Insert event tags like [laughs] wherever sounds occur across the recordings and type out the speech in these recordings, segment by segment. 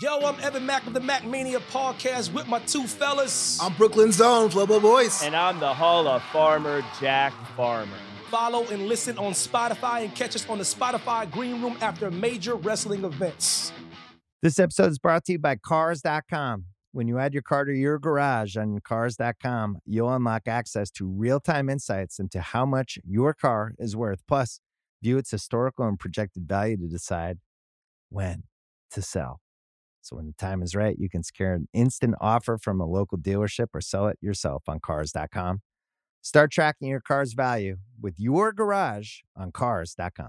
Yo, I'm Evan Mack of the Mac Mania podcast with my two fellas. I'm Brooklyn's own Flobo Voice. And I'm the Hall of Farmer, Jack Farmer. Follow and listen on Spotify and catch us on the Spotify Green Room after major wrestling events. This episode is brought to you by Cars.com. When you add your car to your garage on Cars.com, you'll unlock access to real time insights into how much your car is worth. Plus, view its historical and projected value to decide when to sell. So when the time is right, you can secure an instant offer from a local dealership or sell it yourself on Cars.com. Start tracking your car's value with your garage on Cars.com.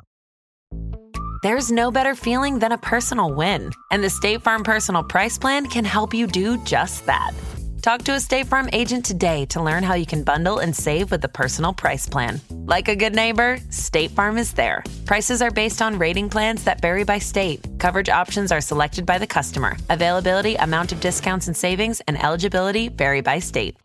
There's no better feeling than a personal win, and the State Farm Personal Price Plan can help you do just that. Talk to a State Farm agent today to learn how you can bundle and save with the Personal Price Plan. Like a good neighbor, State Farm is there. Prices are based on rating plans that vary by state. Coverage options are selected by the customer. Availability, amount of discounts and savings, and eligibility vary by state.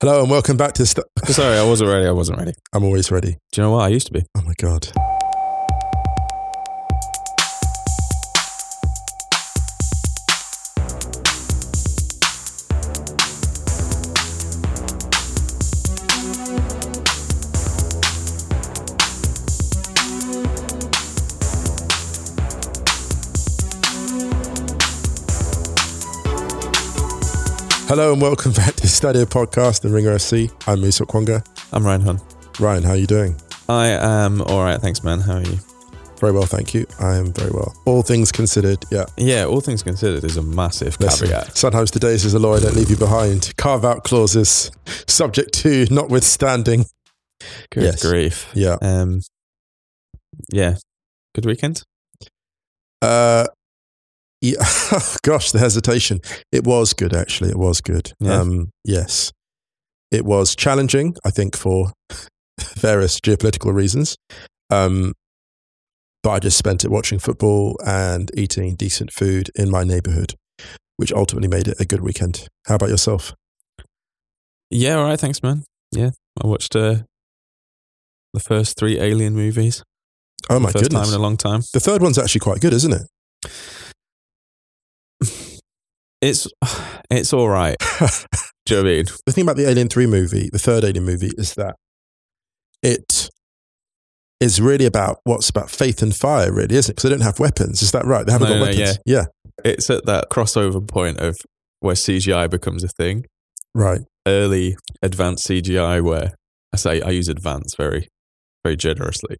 Hello and welcome back to. St- Sorry, I wasn't ready. I wasn't ready. I'm always ready. Do you know what? I used to be. Oh my god. Hello and welcome back to Stadio Podcast and Ringer FC. I'm Musa Okwonga. I'm Ryan Hunn. Ryan, how are you doing? I am all right. Thanks, man. How are you? Very well, thank you. I am very well. All things considered, yeah. Yeah, all things considered, is a massive Listen, caveat. sometimes the days as a lawyer don't leave you behind. Carve out clauses, subject to notwithstanding. Good Yes. grief. Yeah. Um. Yeah. Good weekend. Uh, yeah. [laughs] Gosh, the hesitation. It was good, actually. It was good. Yeah. Um, yes. It was challenging, I think, for [laughs] various geopolitical reasons. Um, but I just spent it watching football and eating decent food in my neighborhood, which ultimately made it a good weekend. How about yourself? Yeah. All right. Thanks, man. Yeah. I watched uh, the first three Alien movies. Oh, my first goodness. time in a long time. The third one's actually quite good, isn't it? It's [sighs] it's all right. [laughs] Do you know what I mean? the thing about the Alien 3 movie, the third Alien movie, is that it is really about what's about faith and fire, really, isn't it? Because they don't have weapons. Is that right? They haven't No, got no, weapons. Yeah. It's at that crossover point of where CGI becomes a thing. Right. early advanced CGI where I say I use advanced very, very generously.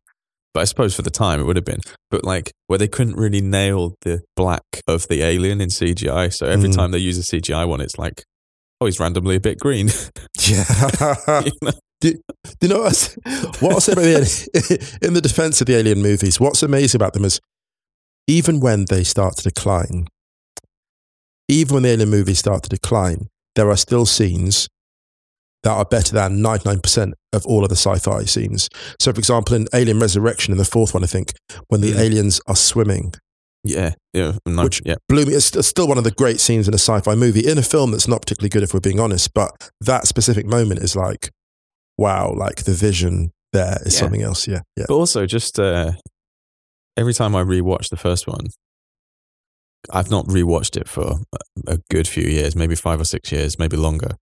But I suppose for the time it would have been. But like where they couldn't really nail the black of the alien in CGI. So every Mm. time they use a CGI one, it's like, oh, he's randomly a bit green. [laughs] Yeah. [laughs] You know? do, do you know what I, s- what I'll say about the alien, [laughs] in the defense of the alien movies? What's amazing about them is even when they start to decline, even when the alien movies start to decline, there are still scenes that are better than 99% of all of the sci-fi scenes. So, for example, in Alien Resurrection, in the fourth one, I think, when the Mm. aliens are swimming, yeah, yeah, no, Which- yeah, blew me. It's, it's still one of the great scenes in a sci-fi movie, in a film that's not particularly good, if we're being honest. But that specific moment is like, wow, like the vision there is Yeah. something else. Yeah, yeah. But also, just uh, every time I rewatch the first one, I've not rewatched it for a good few years, maybe five or six years, maybe longer.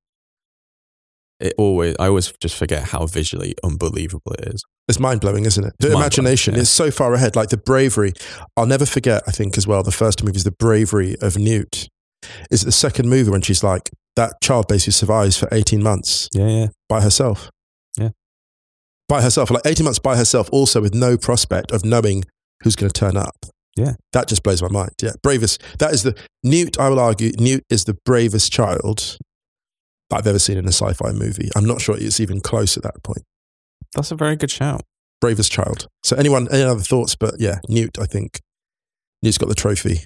It always, I always just forget how visually unbelievable it is. It's mind blowing, isn't it? The imagination yeah. is so far ahead. Like the bravery. I'll never forget. I think as well. The first movie is the bravery of Newt. Is the second movie when she's like that child basically survives for eighteen months Yeah, yeah, by herself. Yeah. by herself, like eighteen months by herself, also with no prospect of knowing who's going to turn up. Yeah. that just blows my mind. Yeah, bravest. That is the Newt. I will argue, Newt is the bravest child that I've ever seen in a sci-fi movie. I'm not sure it's even close at that point. that's a very good shout. Bravest child. So anyone, any other thoughts? But yeah, Newt. I think Newt's got the trophy.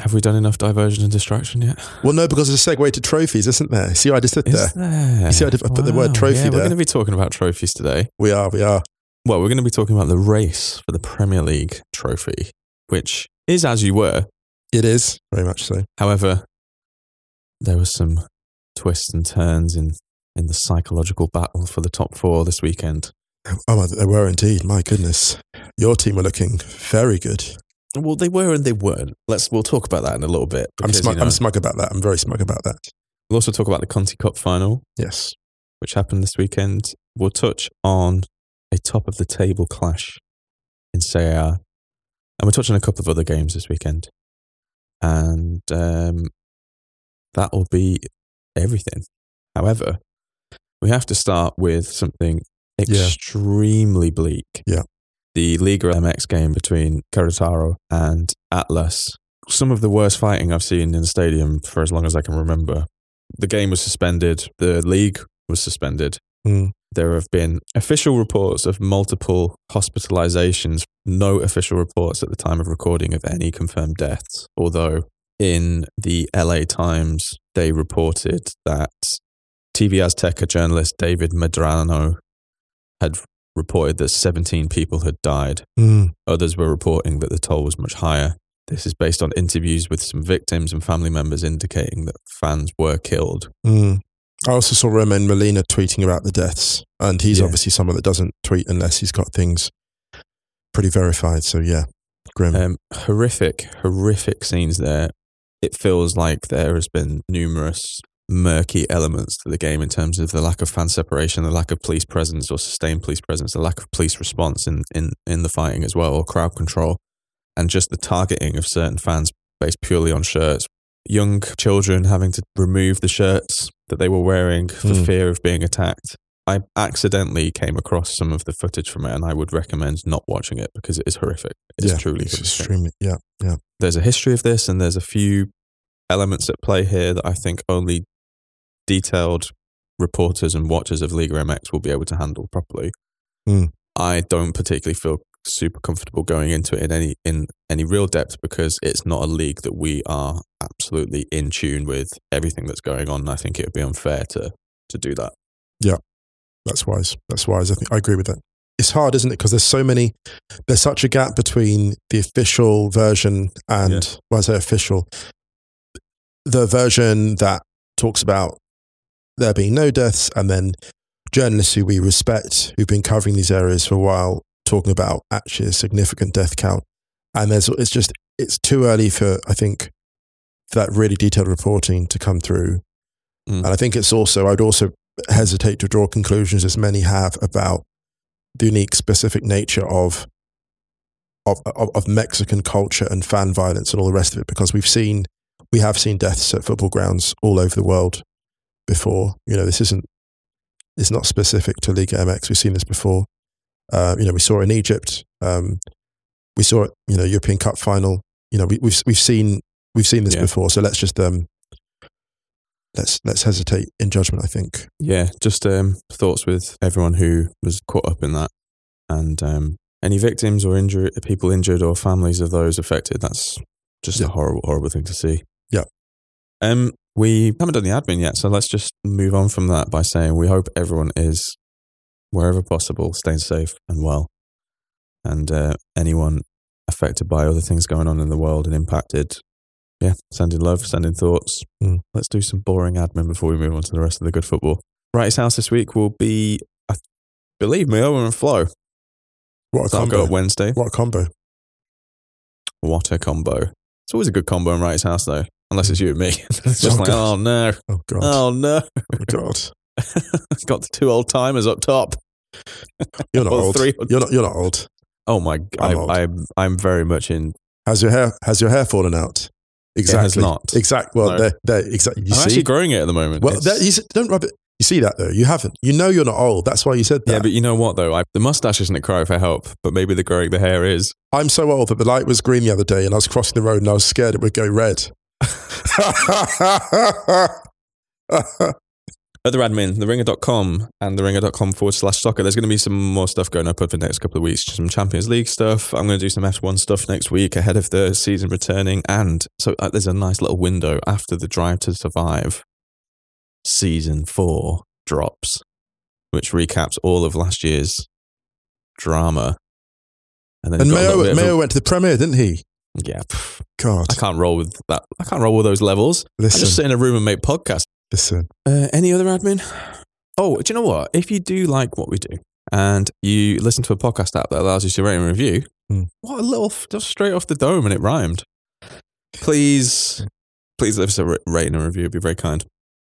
Have we done enough diversion and distraction yet? Well, no, because it's a segue to trophies, isn't there? See, I just did there. There? You see I did- I put the word trophy yeah, there? We're going to be talking about trophies today. We are, we are. Well, we're going to be talking about the race for the Premier League trophy, which is as you were. It is very much so. However, there was some twists and turns in, in the psychological battle for the top four this weekend. Oh, they were indeed. My goodness. your team were looking very good. Well, they were and they weren't. Let's we'll talk about that in a little bit. I'm smug, you know, I'm smug about that. I'm very smug about that. We'll also talk about the Conti Cup final, Yes. which happened this weekend. We'll touch on a top of the table clash in Serie A. And we'll touch on a couple of other games this weekend. And um, that will be everything. However, we have to start with something Yeah. extremely bleak. Yeah. The Liga MX game between Querétaro and Atlas. Some of the worst fighting I've seen in the stadium for as long as I can remember. The game was suspended. The league was suspended. Mm. There have been official reports of multiple hospitalizations, no official reports at the time of recording of any confirmed deaths. Although in the LA Times, they reported that TV Azteca journalist David Medrano had reported that 17 people had died. Mm. Others were reporting that the toll was much higher. This is based on interviews with some victims and family members indicating that fans were killed. Mm. I also saw Roman Molina tweeting about the deaths, and he's Yeah. obviously someone that doesn't tweet unless he's got things pretty verified. So yeah, grim. Um, horrific, horrific scenes there. It feels like there has been numerous murky elements to the game in terms of the lack of fan separation, the lack of police presence or sustained police presence, the lack of police response in, in, in the fighting as well, or crowd control, and just the targeting of certain fans based purely on shirts. Young children having to remove the shirts that they were wearing for Hmm. fear of being attacked. I accidentally came across some of the footage from it, and I would recommend not watching it because it is horrific. It's yeah, truly it's horrific extremely. Yeah, yeah. there's a history of this and there's a few elements at play here that I think only detailed reporters and watchers of Liga MX will be able to handle properly. Mm. I don't particularly feel super comfortable going into it in any in any real depth because it's not a league that we are absolutely in tune with everything that's going on. And I think it would be unfair to to do that. That's wise. That's wise. I think I agree with that. It's hard, isn't it? Because there's so many. There's such a gap between the official version and Yeah. well, I say official, the version that talks about there being no deaths, and then journalists who we respect, who've been covering these areas for a while, talking about actually a significant death count. And there's it's just it's too early for I think for that really detailed reporting to come through. Mm. And I think it's also I'd also hesitate to draw conclusions as many have about the unique specific nature of of, of of Mexican culture and fan violence and all the rest of it because we've seen we have seen deaths at football grounds all over the world before. You know, this isn't it's not specific to Liga MX. We've seen this before. Uh, you know, we saw it in Egypt. Um, we saw it, you know, European Cup final. You know, we, we've we've seen we've seen this Yeah. before. So let's just um, let's let's hesitate in judgment. I think. Yeah, just um, thoughts with everyone who was caught up in that, and um, any victims or injured people injured or families of those affected. That's just Yeah. a horrible, horrible thing to see. Yeah. Um, we haven't done the admin yet, so let's just move on from that by saying we hope everyone is wherever possible staying safe and well, and uh, anyone affected by other things going on in the world and impacted. Yeah, sending love, sending thoughts. Mm. Let's do some boring admin before we move on to the rest of the good football. Right's House this week will be, I believe me, Owen and Flo. What a That'll combo! go up Wednesday. What a combo! What a combo. It's always a good combo in Right's House, though, unless it's you and me. [laughs] it's just Oh, like, God. oh no, Oh god! oh no. Oh god! [laughs] Got the two old timers up top. You're not old. three- You're not. You're not old. Oh my, I'm I, old. I, I'm very much in. Has your hair? Has your hair fallen out? Exactly. has not. Exactly. Well, No. there, there. Exactly. You I'm see. actually growing it at the moment. well, you, don't rub it. You see that though? You haven't. You know you're not old. That's why you said that. yeah, but you know what though? I, the mustache isn't crying for help, but maybe the growing the hair is. I'm so old that the light was green the other day, and I was crossing the road, and I was scared it would go red. [laughs] [laughs] [laughs] Other admin, theringer.com and theringer.com forward slash soccer. There's going to be some more stuff going up over the next couple of weeks. Some Champions League stuff. I'm going to do some F1 stuff next week ahead of the season returning. And so uh, there's a nice little window after the Drive to Survive season four drops, which recaps all of last year's drama. And then and you've got a little Mayo, a- went to the premiere, didn't he? yeah, God, I can't roll with that. I can't roll with those levels. I just sit in a room and make podcasts. Listen. Uh, any other admin? Oh, do you know what? If you do like what we do and you listen to a podcast app that allows you to rate and review, Hmm. what a little, just straight off the dome and it rhymed. Please, please leave us a ra- rating and review. It'd be very kind.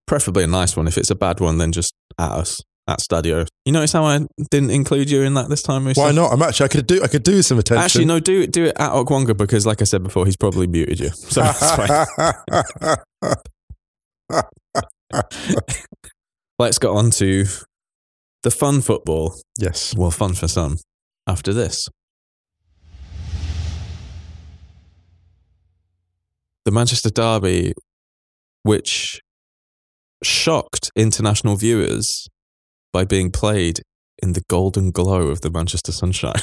Preferably a nice one. If it's a bad one, then just at us, at Stadio. You notice how I didn't include you in that this time, Musa? Why not? I'm actually I could do I could do some attention. Actually, no, do it, do it at Okwonga because, like I said before, he's probably muted you. [laughs] So it's fine. [laughs] Let's get on to the fun football. yes. Well, fun for some. After this, the Manchester Derby, which shocked international viewers by being played in the golden glow of the Manchester sunshine. [laughs]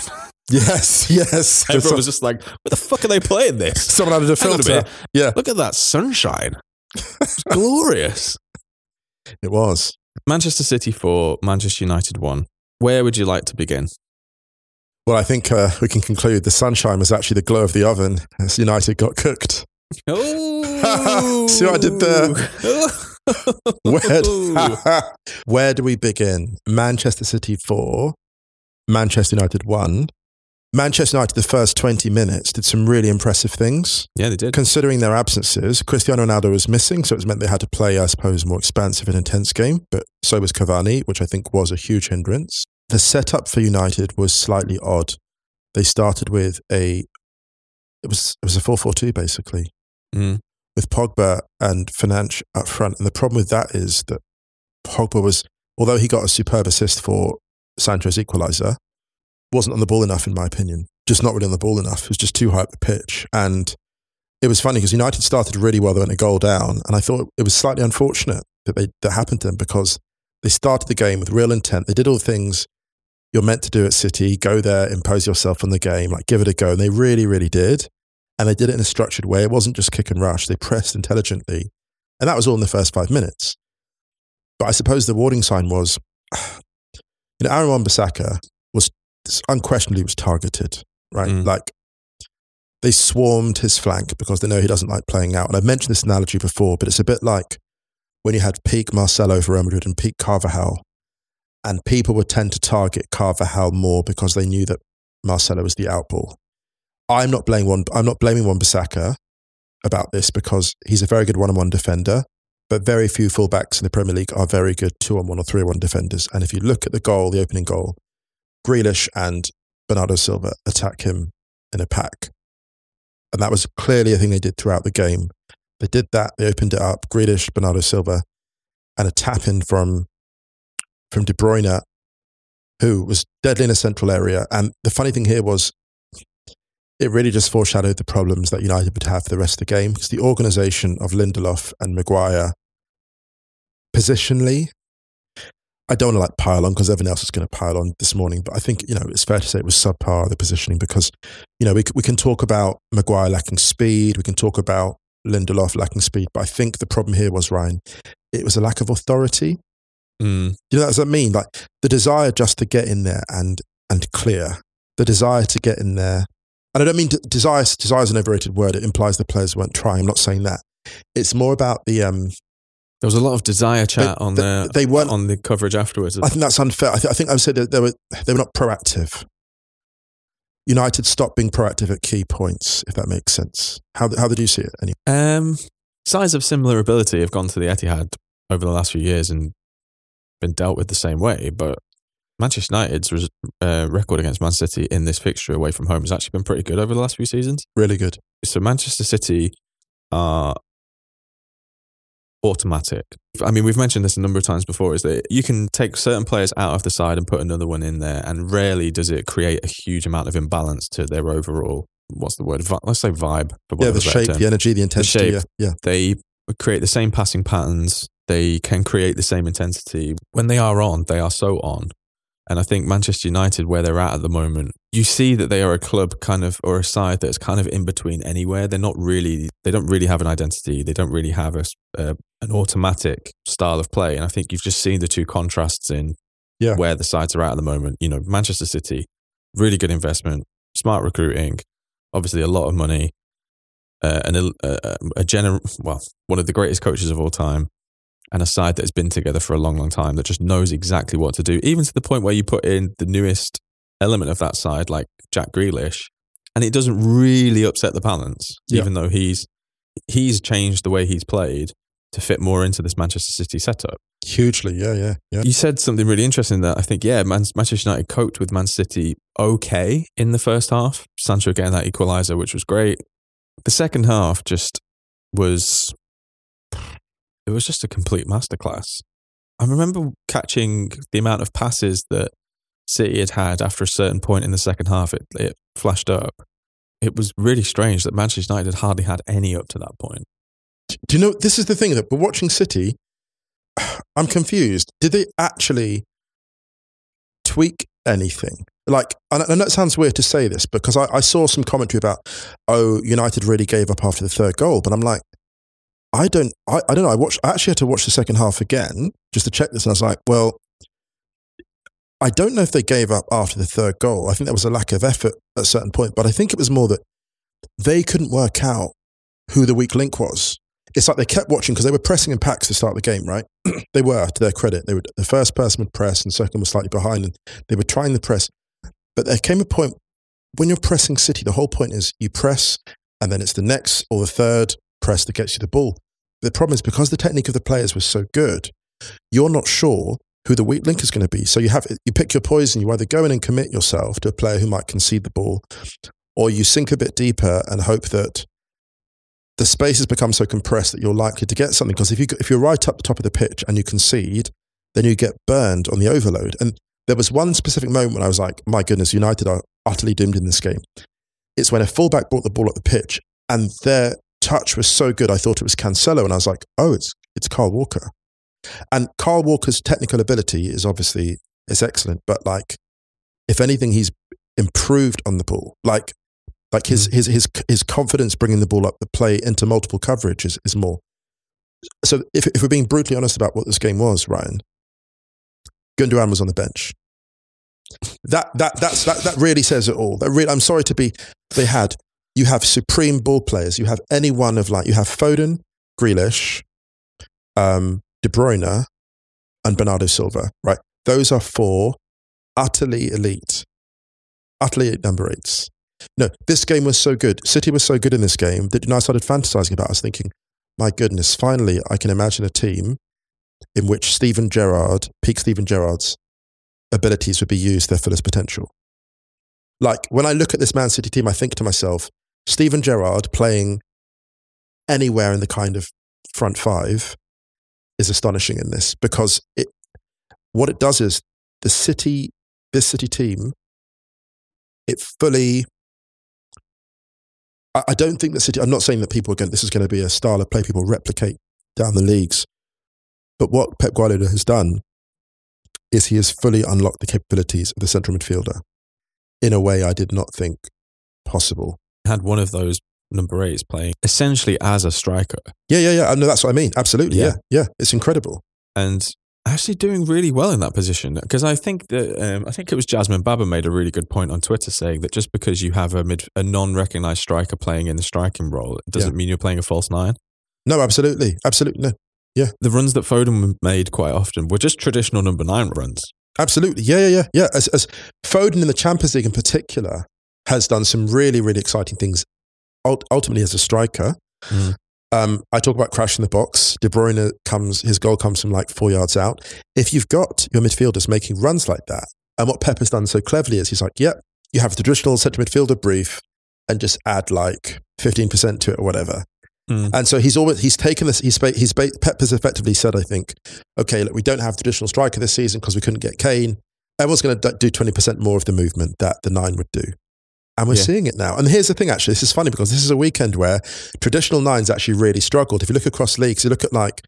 Yes. Yes. [laughs] Everyone was just like, "Where the fuck are they playing this?" someone added a on a bit. Yeah, Look at that sunshine. It's glorious. It was. Manchester City 4, Manchester United 1. Where would you like to begin? Well, I think uh, we can conclude the sunshine was actually the glow of the oven as United got cooked. Oh, [laughs] See what I did there? [laughs] Where, [laughs] where do we begin? Manchester City 4, Manchester United 1. Manchester United, the first 20 minutes, did some really impressive things. yeah, they did. Considering their absences, Cristiano Ronaldo was missing, so it meant they had to play, I suppose, a more expansive and intense game, but so was Cavani, which I think was a huge hindrance. The setup for United was slightly odd. They started with a it was it was a 4-4-2 basically Mm. with Pogba and Fernandes up front. And the problem with that is that Pogba was, although he got a superb assist for Sancho's equaliser, wasn't on the ball enough, in my opinion. Just not really on the ball enough. It was just too high up the pitch. And it was funny because United started really well. They went a goal down. And I thought it was slightly unfortunate that they, that happened to them because they started the game with real intent. They did all the things you're meant to do at City go there, impose yourself on the game, like give it a go. And they really, really did. And they did it in a structured way. It wasn't just kick and rush. They pressed intelligently. And that was all in the first five minutes. But I suppose the warning sign was, [sighs] you know, Aaron Wan-Bissaka was unquestionably was targeted, right? Mm. Like they swarmed his flank because they know he doesn't like playing out. And I've mentioned this analogy before, but it's a bit like when you had peak Marcelo for Real Madrid and peak Carvajal, and people would tend to target Carvajal more because they knew that Marcelo was the outball. I'm not blaming one. I'm not blaming Wan-Bissaka about this because he's a very good one-on-one defender, but very few fullbacks in the Premier League are very good two-on-one or three-on-one defenders. And if you look at the goal, the opening goal, Grealish and Bernardo Silva attack him in a pack, and that was clearly a thing they did throughout the game. They did that. They opened it up. Grealish, Bernardo Silva, and a tap in from from De Bruyne, who was deadly in a central area. And the funny thing here was it really just foreshadowed the problems that United would have for the rest of the game because the organisation of Lindelof and Maguire positionally, I don't want to like pile on because everyone else is going to pile on this morning, but I think, you know, it's fair to say it was subpar, the positioning, because, you know, we, we can talk about Maguire lacking speed, we can talk about Lindelof lacking speed, but I think the problem here was, Ryan, it was a lack of authority. Mm. You know, what does that mean? Like the desire just to get in there and and clear, the desire to get in there. And I don't mean de- desire. Desire is an overrated word. It implies the players weren't trying. I'm not saying that. It's more about the. Um, There was a lot of desire chat on they- the they weren't- on the coverage afterwards. I think that's unfair. I, th- I think I would say that they were they were not proactive. United stopped being proactive at key points, if that makes sense. How how did you see it? Any? Um, sides of similar ability have gone to the Etihad over the last few years and been dealt with the same way. But Manchester United's res- uh, record against Man City in this fixture away from home has actually been pretty good over the last few seasons. Really good. So Manchester City are automatic. I mean, we've mentioned this a number of times before. Is that you can take certain players out of the side and put another one in there, and rarely does it create a huge amount of imbalance to their overall. What's the word? Vi- Let's say vibe. Yeah, the shape, term the energy, the intensity. shape. Yeah, yeah. they create the same passing patterns. They can create the same intensity. When they are on, they are so on. And I think Manchester United, where they're at at the moment, you see that they are a club kind of, or a side that's kind of in between anywhere. They're not really, they don't really have an identity. They don't really have a, uh, an automatic style of play. And I think you've just seen the two contrasts in Yeah. where the sides are at at the moment. You know, Manchester City, really good investment, smart recruiting, obviously a lot of money, uh, and a, a, a general, well, one of the greatest coaches of all time, and a side that has been together for a long, long time that just knows exactly what to do, even to the point where you put in the newest element of that side, like Jack Grealish, and it doesn't really upset the balance, Yeah. even though he's he's changed the way he's played to fit more into this Manchester City setup. Hugely, yeah, yeah, yeah. You said something really interesting that I think, yeah, Man- Manchester United coped with Man City okay in the first half. Sancho getting that equaliser, which was great. The second half just was, it was just a complete masterclass. I remember catching the amount of passes that City had had after a certain point in the second half. It, it flashed up. It was really strange that Manchester United had hardly had any up to that point. Do you know this is the thing that but watching City, [sighs] I'm confused. Did they actually tweak anything? Like, and it sounds weird to say this because I, I saw some commentary about, oh, United really gave up after the third goal, but I'm like, I don't, I, I don't know. I watched, I actually had to watch the second half again just to check this, and I was like, well, I don't know if they gave up after the third goal. I think there was a lack of effort at a certain point, but I think it was more that they couldn't work out who the weak link was. It's like they kept watching because they were pressing in packs to start the game, right? [clears throat] they were, to their credit. They would the first person would press and second was slightly behind, and they were trying to press. But there came a point when you're pressing City, the whole point is you press and then it's the next or the third press that gets you the ball. The problem is because the technique of the players was so good, you're not sure who the weak link is going to be. So you have you pick your poison. You either go in and commit yourself to a player who might concede the ball, or you sink a bit deeper and hope that the space has become so compressed that you're likely to get something. Because if you if you're right up the top of the pitch and you concede, then you get burned on the overload. And there was one specific moment when I was like, "My goodness, United are utterly doomed in this game." It's when a fullback brought the ball up the pitch and their touch was so good. I thought it was Cancelo, and I was like, "Oh, it's it's Kyle Walker." And Kyle Walker's technical ability is obviously is excellent, but like, if anything, he's improved on the ball. Like, like his mm. his his his confidence bringing the ball up the play into multiple coverage is, is more. So if if we're being brutally honest about what this game was, Ryan, Gundogan was on the bench. That that that's that that really says it all. That really, I'm sorry to be. They had you have supreme ball players. You have any one of like you have Foden, Grealish, um, De Bruyne, and Bernardo Silva. Right, those are four utterly elite, utterly elite number eights. No, this game was so good. City was so good in this game that I started fantasizing about. it. I was thinking, my goodness, finally, I can imagine a team in which Steven Gerrard, peak Steven Gerrard's abilities would be used to their fullest potential. Like when I look at this Man City team, I think to myself, Steven Gerrard playing anywhere in the kind of front five is astonishing in this because it, what it does is the City, this City team, it fully. I, I don't think that City. I'm not saying that people are going. This is going to be a style of play people replicate down the leagues. But what Pep Guardiola has done is he has fully unlocked the capabilities of the central midfielder in a way I did not think possible. Had one of those number eights playing essentially as a striker Yeah, yeah, yeah. I know that's what I mean. Absolutely. Yeah, Yeah. yeah. It's incredible. and actually doing really well in that position. Because I think that um, I think it was Jasmine Baba made a really good point on Twitter saying that just because you have a mid, a non-recognized striker playing in the striking role, it doesn't mean you're playing a false nine. No, absolutely. Absolutely. No. yeah. The runs that Foden made quite often were just traditional number nine runs. Absolutely. Yeah, yeah, yeah. Yeah. As, as Foden in the Champions League in particular has done some really, really exciting things ultimately as a striker. Mm. Um, I talk about crashing the box. De Bruyne comes, his goal comes from like four yards out. If you've got your midfielders making runs like that, and what Pep has done so cleverly is he's like, yep, you have the traditional centre midfielder brief and just add like 15% to it or whatever. Mm. And so he's always he's taken this. He's he's Pep has effectively said, I think, okay, look, we don't have traditional striker this season because we couldn't get Kane. Everyone's going to do twenty percent more of the movement that the nine would do, and we're Yeah. seeing it now. And here's the thing, actually, this is funny because this is a weekend where traditional nines actually really struggled. If you look across leagues, you look at like,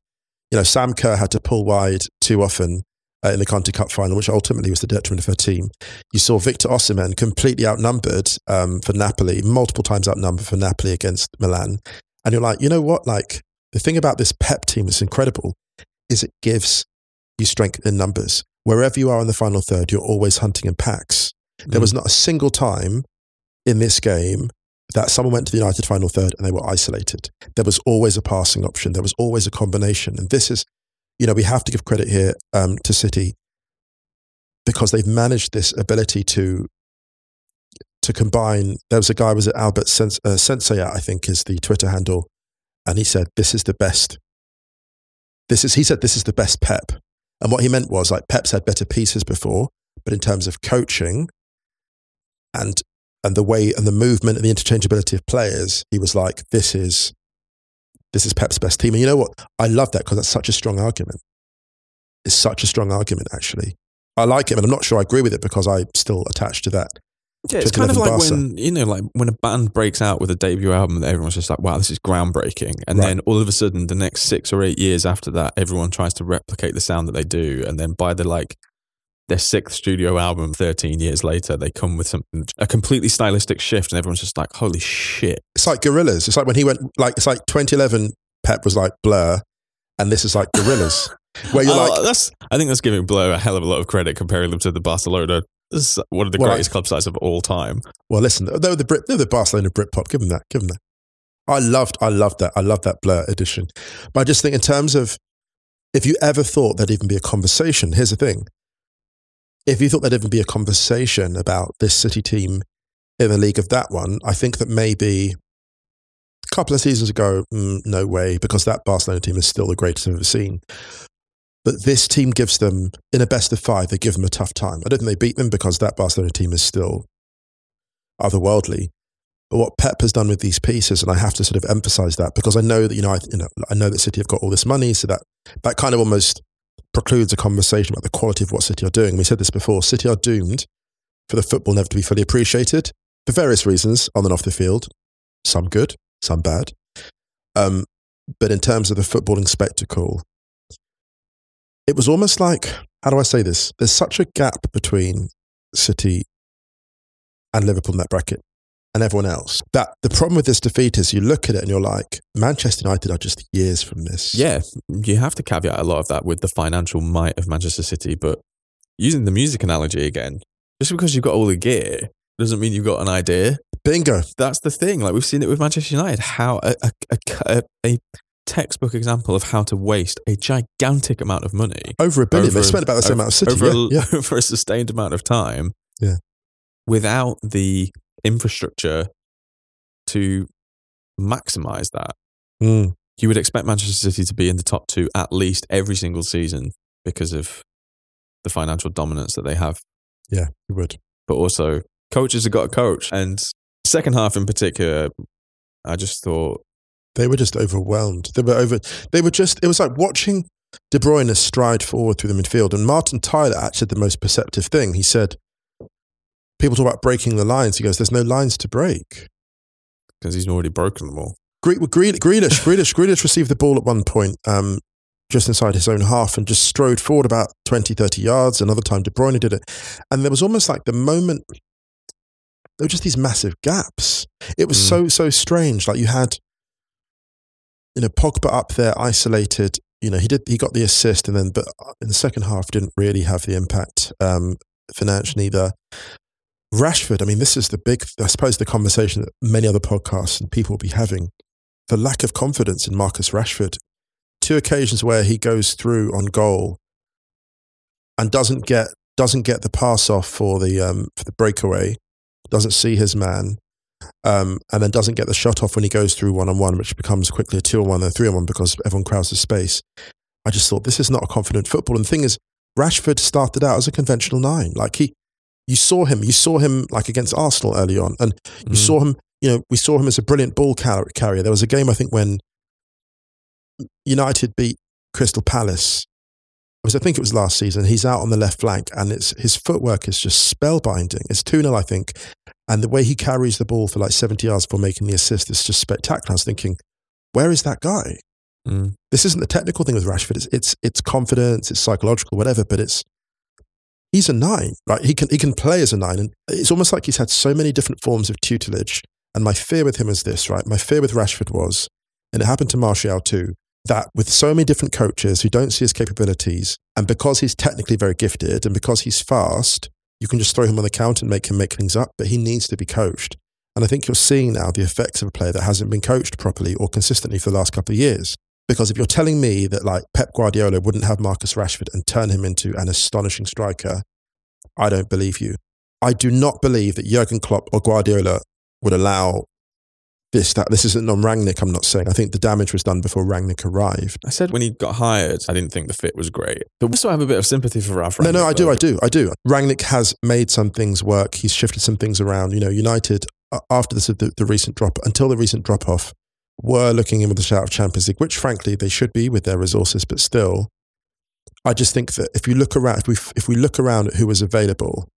you know, Sam Kerr had to pull wide too often. Uh, in the Conti Cup final, which ultimately was the detriment of her team, you saw Victor Osimhen completely outnumbered um, for Napoli, multiple times outnumbered for Napoli against Milan. And you're like, you know what? Like the thing about this Pep team that's incredible is it gives you strength in numbers. Wherever you are in the final third, you're always hunting in packs. There was not a single time in this game that someone went to the United final third and they were isolated. There was always a passing option. There was always a combination. And this is you know, we have to give credit here um, to City because they've managed this ability to to combine. There was a guy was it Albert Sens- uh, Sensei, I think, is the Twitter handle, and he said this is the best. This is he said this is the best Pep, and what he meant was like Pep's had better pieces before, but in terms of coaching and and the way and the movement and the interchangeability of players, he was like, this is this is Pep's best team. And you know what? I love that because that's such a strong argument. It's such a strong argument, actually. I like it, and I'm not sure I agree with it because I'm still attached to that. Yeah, it's kind of like when you know, like when a band breaks out with a debut album, that everyone's just like, "Wow, this is groundbreaking," and Right. then all of a sudden, the next six or eight years after that, everyone tries to replicate the sound that they do, and then by the like their sixth studio album, thirteen years later, they come with something a completely stylistic shift, and everyone's just like, "Holy shit!" It's like Gorillaz. It's like when he went, like, it's like 2011, Pep was like Blur, and this is like Gorillaz, [laughs] where you're Oh, like, that's I think that's giving Blur a hell of a lot of credit comparing them to the Barcelona. This is one of the Well, greatest club sides of all time. well, listen, they're the Brit, they're the Barcelona Britpop. Give them that. Give them that. I loved, I loved that. I loved that Blur edition. But I just think in terms of, if you ever thought there'd even be a conversation, here's the thing. If you thought there'd even be a conversation about this City team in the league of that one, I think that maybe a couple of seasons ago, mm, no way, because that Barcelona team is still the greatest I've ever seen. But this team gives them, in a best of five, they give them a tough time. I don't think they beat them because that Barcelona team is still otherworldly. But what Pep has done with these pieces, and I have to sort of emphasize that because I know that you know, I, you know, I know that City have got all this money, so that that kind of almost precludes a conversation about the quality of what City are doing. We said this before: City are doomed for the football never to be fully appreciated for various reasons on and off the field. Some good, some bad. Um, but in terms of the footballing spectacle, it was almost like how do I say this? There's such a gap between City and Liverpool in that bracket and everyone else. That the problem with this defeat is you look at it and you're like, Manchester United are just years from this. Yeah, you have to caveat a lot of that with the financial might of Manchester City, but using the music analogy again, just because you've got all the gear doesn't mean you've got an idea. Bingo. That's the thing. Like we've seen it with Manchester United, how a, a, a, a textbook example of how to waste a gigantic amount of money Over a billion. Over- they spent about the same amount of City. over, yeah, yeah. [laughs] over a sustained amount of time Yeah. without the infrastructure to maximize that. Mm. You would expect Manchester City to be in the top two at least every single season because of the financial dominance that they have. Yeah, you would. But also, coaches have got a coach. And second half in particular, I just thought, They were just overwhelmed. They were over. They were just. It was like watching De Bruyne stride forward through the midfield, and Martin Tyler actually the most perceptive thing. He said, "People talk about breaking the lines." He goes, "There's no lines to break." because he's already broken them all. Gre- Gre- Grealish, Grealish, Grealish received the ball at one point um, just inside his own half and just strode forward about 20, 30 yards. Another time, De Bruyne did it. And there was almost like the moment, there were just these massive gaps. It was Mm. so, so strange. Like you had, you know, Pogba up there isolated. You know, he did, he got the assist and then, but in the second half, didn't really have the impact um, financially either. Rashford, I mean, this is the big, I suppose, the conversation that many other podcasts and people will be having. The lack of confidence in Marcus Rashford. Two occasions where he goes through on goal and doesn't get doesn't get the pass off for the um, for the breakaway, doesn't see his man, um, and then doesn't get the shot off when he goes through one on one, which becomes quickly a two on one and a three on one because everyone crowds the space. I just thought this is not a confident football. And the thing is, Rashford started out as a conventional nine. Like he, you saw him, you saw him like against Arsenal early on, and you Mhm. saw him. You know, we saw him as a brilliant ball car- carrier. There was a game I think when United beat Crystal Palace. Was, I think it was last season. He's out on the left flank, and it's his footwork is just spellbinding. It's two 0 I think, and the way he carries the ball for like seventy yards before making the assist is just spectacular. I was thinking, where is that guy? Mm. This isn't the technical thing with Rashford. It's it's, it's confidence, it's psychological, whatever. But it's he's a nine, right? He can he can play as a nine, and it's almost like he's had so many different forms of tutelage. And my fear with him is this, right? My fear with Rashford was, and it happened to Martial too, that with so many different coaches who don't see his capabilities, and because he's technically very gifted, and because he's fast, you can just throw him on the counter and make him make things up. But he needs to be coached. And I think you're seeing now the effects of a player that hasn't been coached properly or consistently for the last couple of years. Because if you're telling me that like Pep Guardiola wouldn't have Marcus Rashford and turn him into an astonishing striker, I don't believe you. I do not believe that Jurgen Klopp or Guardiola would allow this. That this isn't on Rangnick. I'm not saying. I think the damage was done before Rangnick arrived. I said when he got hired, I didn't think the fit was great. But we still have a bit of sympathy for Ralph. No, no, Rangnick, I do. I do, I do. Rangnick has made some things work. He's shifted some things around. You know, United after this, the, the recent drop, until the recent drop off, were looking in with a shout of Champions League, which frankly they should be with their resources. But still, I just think that if you look around, if we if we look around at who was available,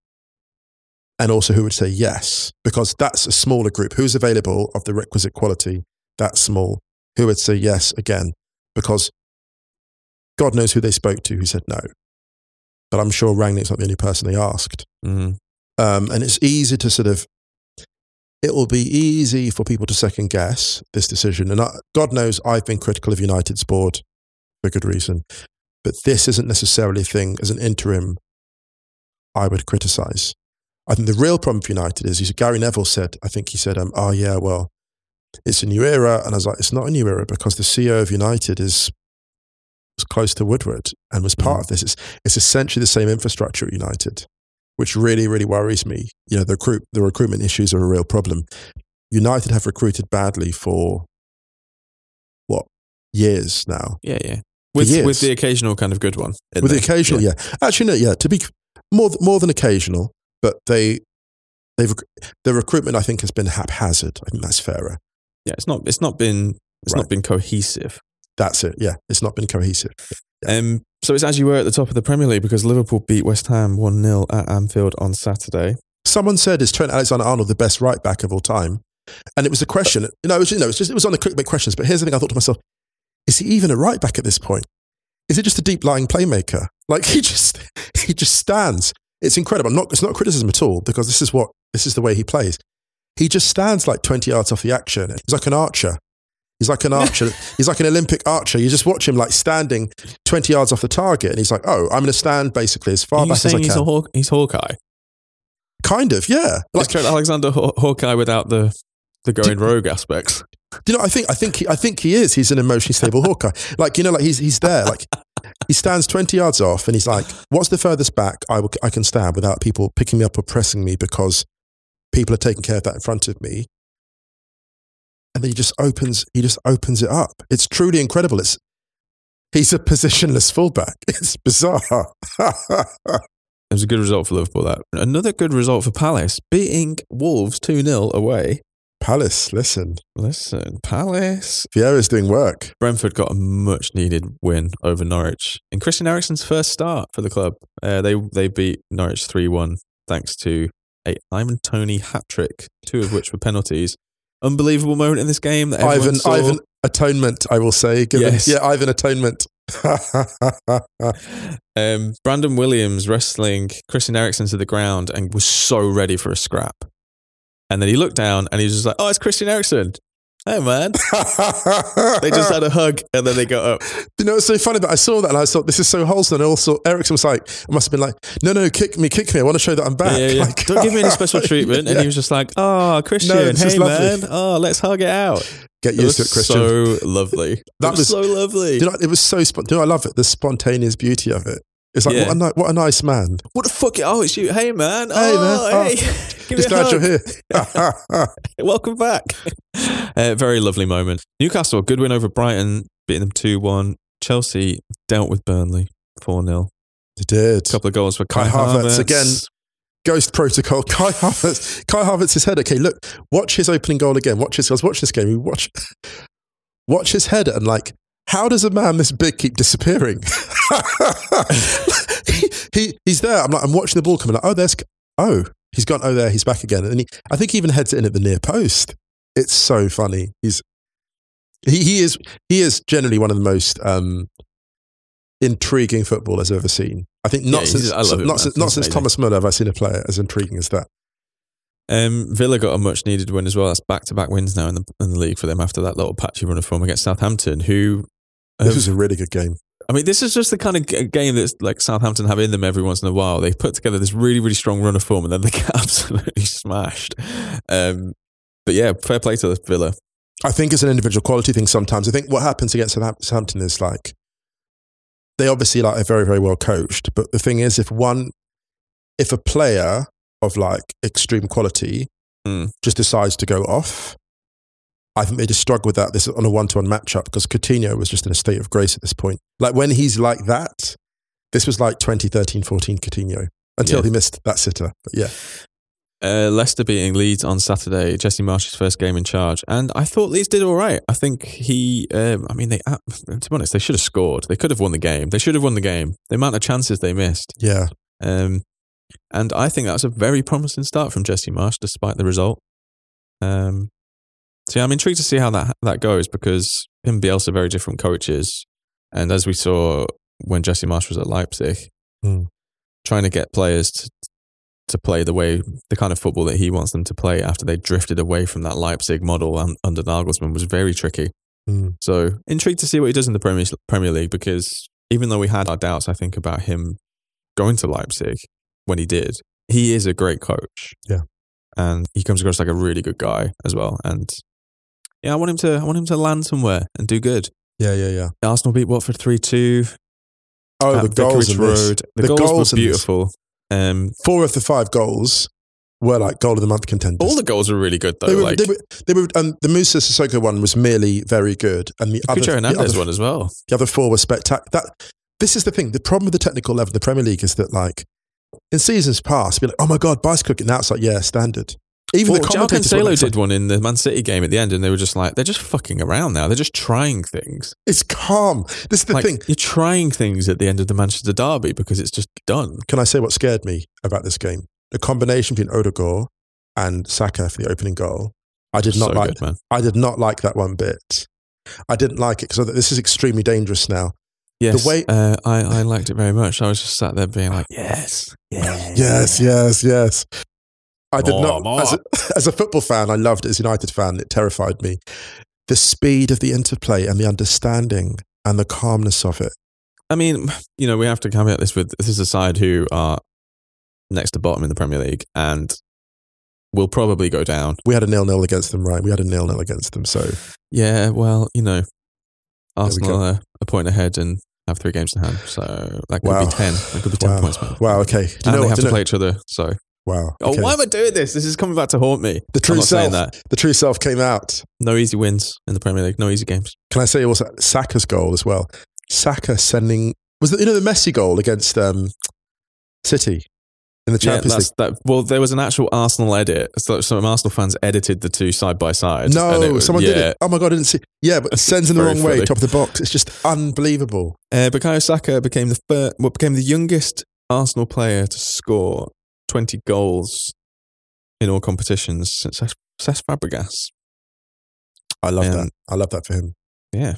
and also who would say yes, because that's a smaller group. Who's available of the requisite quality? That small. Who would say yes again? Because God knows who they spoke to who said no. But I'm sure Rangnick's not the only person they asked. Mhm. Um, and it's easy to sort of, it will be easy for people to second guess this decision. And I, God knows I've been critical of United's board for good reason. But this isn't necessarily a thing as an interim I would criticize. I think the real problem for United is, is Gary Neville said, I think he said, um, oh, yeah, well, it's a new era. And I was like, it's not a new era because the CEO of United is was close to Woodward and was part of this. It's, it's essentially the same infrastructure at United, which really, really worries me. You know, the, recruit, the recruitment issues are a real problem. United have recruited badly for what years now. Yeah, yeah. With with the occasional kind of good one. With the occasional, yeah. Actually, no, yeah. To be more more than occasional, but they they've the recruitment I think has been haphazard. I think that's fairer. Yeah, it's not it's not been it's Right. not been cohesive. That's it. Yeah, it's not been cohesive. Um, so it's as you were at the top of the Premier League because Liverpool beat West Ham 1 0 at Anfield on Saturday. Someone said, "Is Trent Alexander-Arnold the best right back of all time?" And it was a question. You know, it was, you know, it was just it was on the clickbait questions. But here's the thing: I thought to myself, is he even a right back at this point? Is it just a deep lying playmaker? [laughs] Like he just he just stands. It's incredible. Not, it's not criticism at all because this is what this is the way he plays. He just stands like 20 yards off the action. He's like an archer. He's like an archer. [laughs] he's like an Olympic archer. You just watch him like standing 20 yards off the target, and he's like, "Oh, I'm going to stand basically as far Are back as I he's, a can." Haw- he's Hawkeye? kind of, yeah. Like Trent Alexander Haw- Hawkeye without the the going rogue aspects. Do you know? I think I think he, I think he is. He's an emotionally stable Hawkeye. Like you know, like he's he's there. Like he stands twenty yards off, and he's like, "What's the furthest back I will, I can stand without people picking me up or pressing me because people are taking care of that in front of me." And then he just opens. He just opens it up. It's truly incredible. It's he's a positionless fullback. [laughs] It's bizarre. [laughs] It was a good result for Liverpool. That another good result for Palace, beating Wolves two 0 away. Palace, listen, Listen, Palace. Vieira's doing work. Brentford got a much needed win over Norwich in Christian Eriksen's first start for the club. Uh, they they beat Norwich three one thanks to a Ivan Toney hat trick, two of which were penalties. Unbelievable moment in this game that Ivan, saw. Ivan Atonement, I will say. Given, Yes. Yeah, Ivan Atonement. [laughs] Um, Brandon Williams wrestling Christian Eriksen to the ground and was so ready for a scrap. And then he looked down and he was just like, "Oh, it's Christian Eriksen. Hey man." they just had a [laughs] hug and then they got up. You know, it's so funny that I saw that and I thought, this is so wholesome. And also, Eriksen was like, I must have been like, no, no, kick me, kick me. I want to show that I'm back. Yeah, yeah. Like, Don't give me any special [laughs] treatment. And he was just like, "Oh, Christian, is hey man, oh, let's hug it out." Get used to it, Christian. so lovely. That was, was- so lovely. Do you know, it was so, do you know, I love it, the spontaneous beauty of it. It's like, Yeah. what, a ni- what a nice man. what the fuck? Oh, it's you. Hey man. Hey, oh, man. hey. Oh, [laughs] Give Just me a glad hug. you're here. [laughs] Welcome back. [laughs] uh, very lovely moment. Newcastle, good win over Brighton, beating them 2 1. Chelsea dealt with Burnley 4 0. you did. A couple of goals for Kai, Kai Havertz again. Ghost protocol. Kai Havertz. Kai Havertz's head. Okay, look, watch his opening goal again. Watch his. I was watching this game. Watch, watch his head and like, how does a man this big keep disappearing? [laughs] he, he he's there. I'm like, I'm watching the ball coming. Like, oh, there's. Oh, he's gone. Oh, there. He's back again. And he, I think he even heads it in at the near post. It's so funny. He's he, he is he is generally one of the most um, intriguing footballers I've ever seen. I think not Yeah, since he's- I love not since, not since. Thomas Muller have I seen a player as intriguing as that. Um, Villa got a much needed win as well. That's back to back wins now in the, in the league for them after that little patchy run of form against Southampton, who. This have- was a really good game. I mean, this is just the kind of g- game that's like Southampton have in them every once in a while. They put together this really, really strong run of form and then they [laughs] get absolutely smashed. Um, but yeah, fair play to the Villa. I think it's an individual quality thing sometimes. I think what happens against Southampton is like they obviously like are very, very well coached. But the thing is, if one, if a player of like extreme quality Mm. just decides to go off, I think they just struggle with that this on a one to one matchup because Coutinho was just in a state of grace at this point. Like when he's like that, this was like 2013 14 Coutinho until Yeah. he missed that sitter. But yeah, Uh, Leicester beating Leeds on Saturday, Jesse Marsch's first game in charge, and I thought Leeds did all right. I think he, um, I mean, they to be honest, they should have scored. They could have won the game. They should have won the game. The amount of chances they missed, yeah. um, and I think that's a very promising start from Jesse Marsch, despite the result. Um, so yeah, I'm intrigued to see how that that goes because him and Bielsa are very different coaches, and as we saw when Jesse Marsch was at Leipzig, Hmm. trying to get players to to play the way the kind of football that he wants them to play after they drifted away from that Leipzig model un- under Nagelsmann was very tricky. Mm. So intrigued to see what he does in the Premier Premier League because even though we had our doubts, I think about him going to Leipzig when he did, he is a great coach. Yeah. and he comes across like a really good guy as well. And yeah, I want him to I want him to land somewhere and do good. Yeah, yeah, yeah. Arsenal beat Watford three two. Oh, the goals Vicarage in this. Road. The, The goals, goals were beautiful. Um, Four of the five goals were like goal of the month contenders. all the goals were really good though. they were, like they were, they were, and the Moussa Sissoko one was merely very good, and the other, the other, one as well. the other four were spectacular. That this is the thing. The problem with the technical level of the Premier League is that, like, in seasons past, be like, oh my god, bicycle kick. Now it's like, yeah, standard. Even Well, the commentators Cancelo did one in the Man City game at the end, and they were just like, they're just fucking around now. They're just trying things. it's calm. This is the like, thing. You're trying things at the end of the Manchester Derby because it's just done. Can I say what scared me about this game? The combination between Odegaard and Saka for the opening goal. I did not so like. good. I did not like that one bit. I didn't like it because this is extremely dangerous now. Yes, the way- uh, I, I liked it very much. I was just sat there being like, yes, yes, [laughs] Yes, yes, yes. I did More, not. As, a, [laughs] as a football fan, I loved it. As a United fan, it terrified me. The speed of the interplay and the understanding and the calmness of it. I mean, you know, we have to caveat this with this is a side who are next to bottom in the Premier League and will probably go down. We had a nil nil against them, right? We had a nil nil against them. So Yeah, well, you know, Arsenal are a point ahead and have three games to hand, so that could Wow. be ten. That could be ten wow, points. Man. wow. Okay. Do you and know they have to know- play each other. So, Wow. oh, okay. why am I doing this? This is coming back to haunt me. The true self. The true self came out. No easy wins in the Premier League. No easy games. Can I say also Saka's goal as well? Saka sending was you know the Messi goal against um, City in the Champions yeah, League? that. Well, there was an actual Arsenal edit. So some Arsenal fans edited the two side by side. No, was- someone did it. Oh my god, I didn't see. Yeah, but it [laughs] sends in the wrong way, top of the box. It's just unbelievable. Uh, Bukayo Saka became the fir- well, became the youngest Arsenal player to score 20 goals in all competitions since Cesc- Fabregas. I love Um, that. I love that for him. Yeah,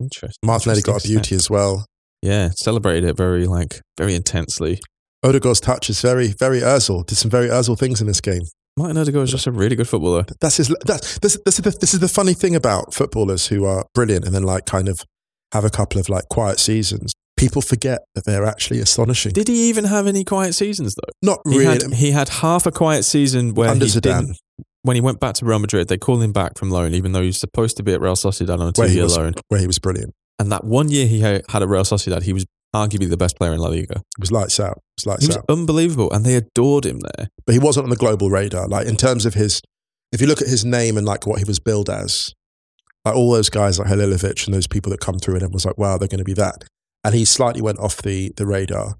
interesting. Martinelli got a beauty as well. Yeah, celebrated it very like very intensely. Odegaard's touch is very, very Özil. Did some very Özil things in this game. Martin Odegaard is just a really good footballer. That's his. That's this. This is the, this is the funny thing about footballers who are brilliant and then like kind of have a couple of like quiet seasons. People forget that they're actually astonishing. Did he even have any quiet seasons though? Not He really. had he had half a quiet season where Under he Zidane. didn't. When he went back to Real Madrid, they called him back from loan, even though he was supposed to be at Real Sociedad on a where two-year was, loan. where he was brilliant. And that one year he had at Real Sociedad, he was arguably the best player in La Liga. It was lights out. It was lights He was out. unbelievable, and they adored him there. But he wasn't on the global radar. Like in terms of his, if you look at his name and like what he was billed as, like all those guys like Halilovic and those people that come through and it was like, wow, they're going to be that. And he slightly went off the the radar.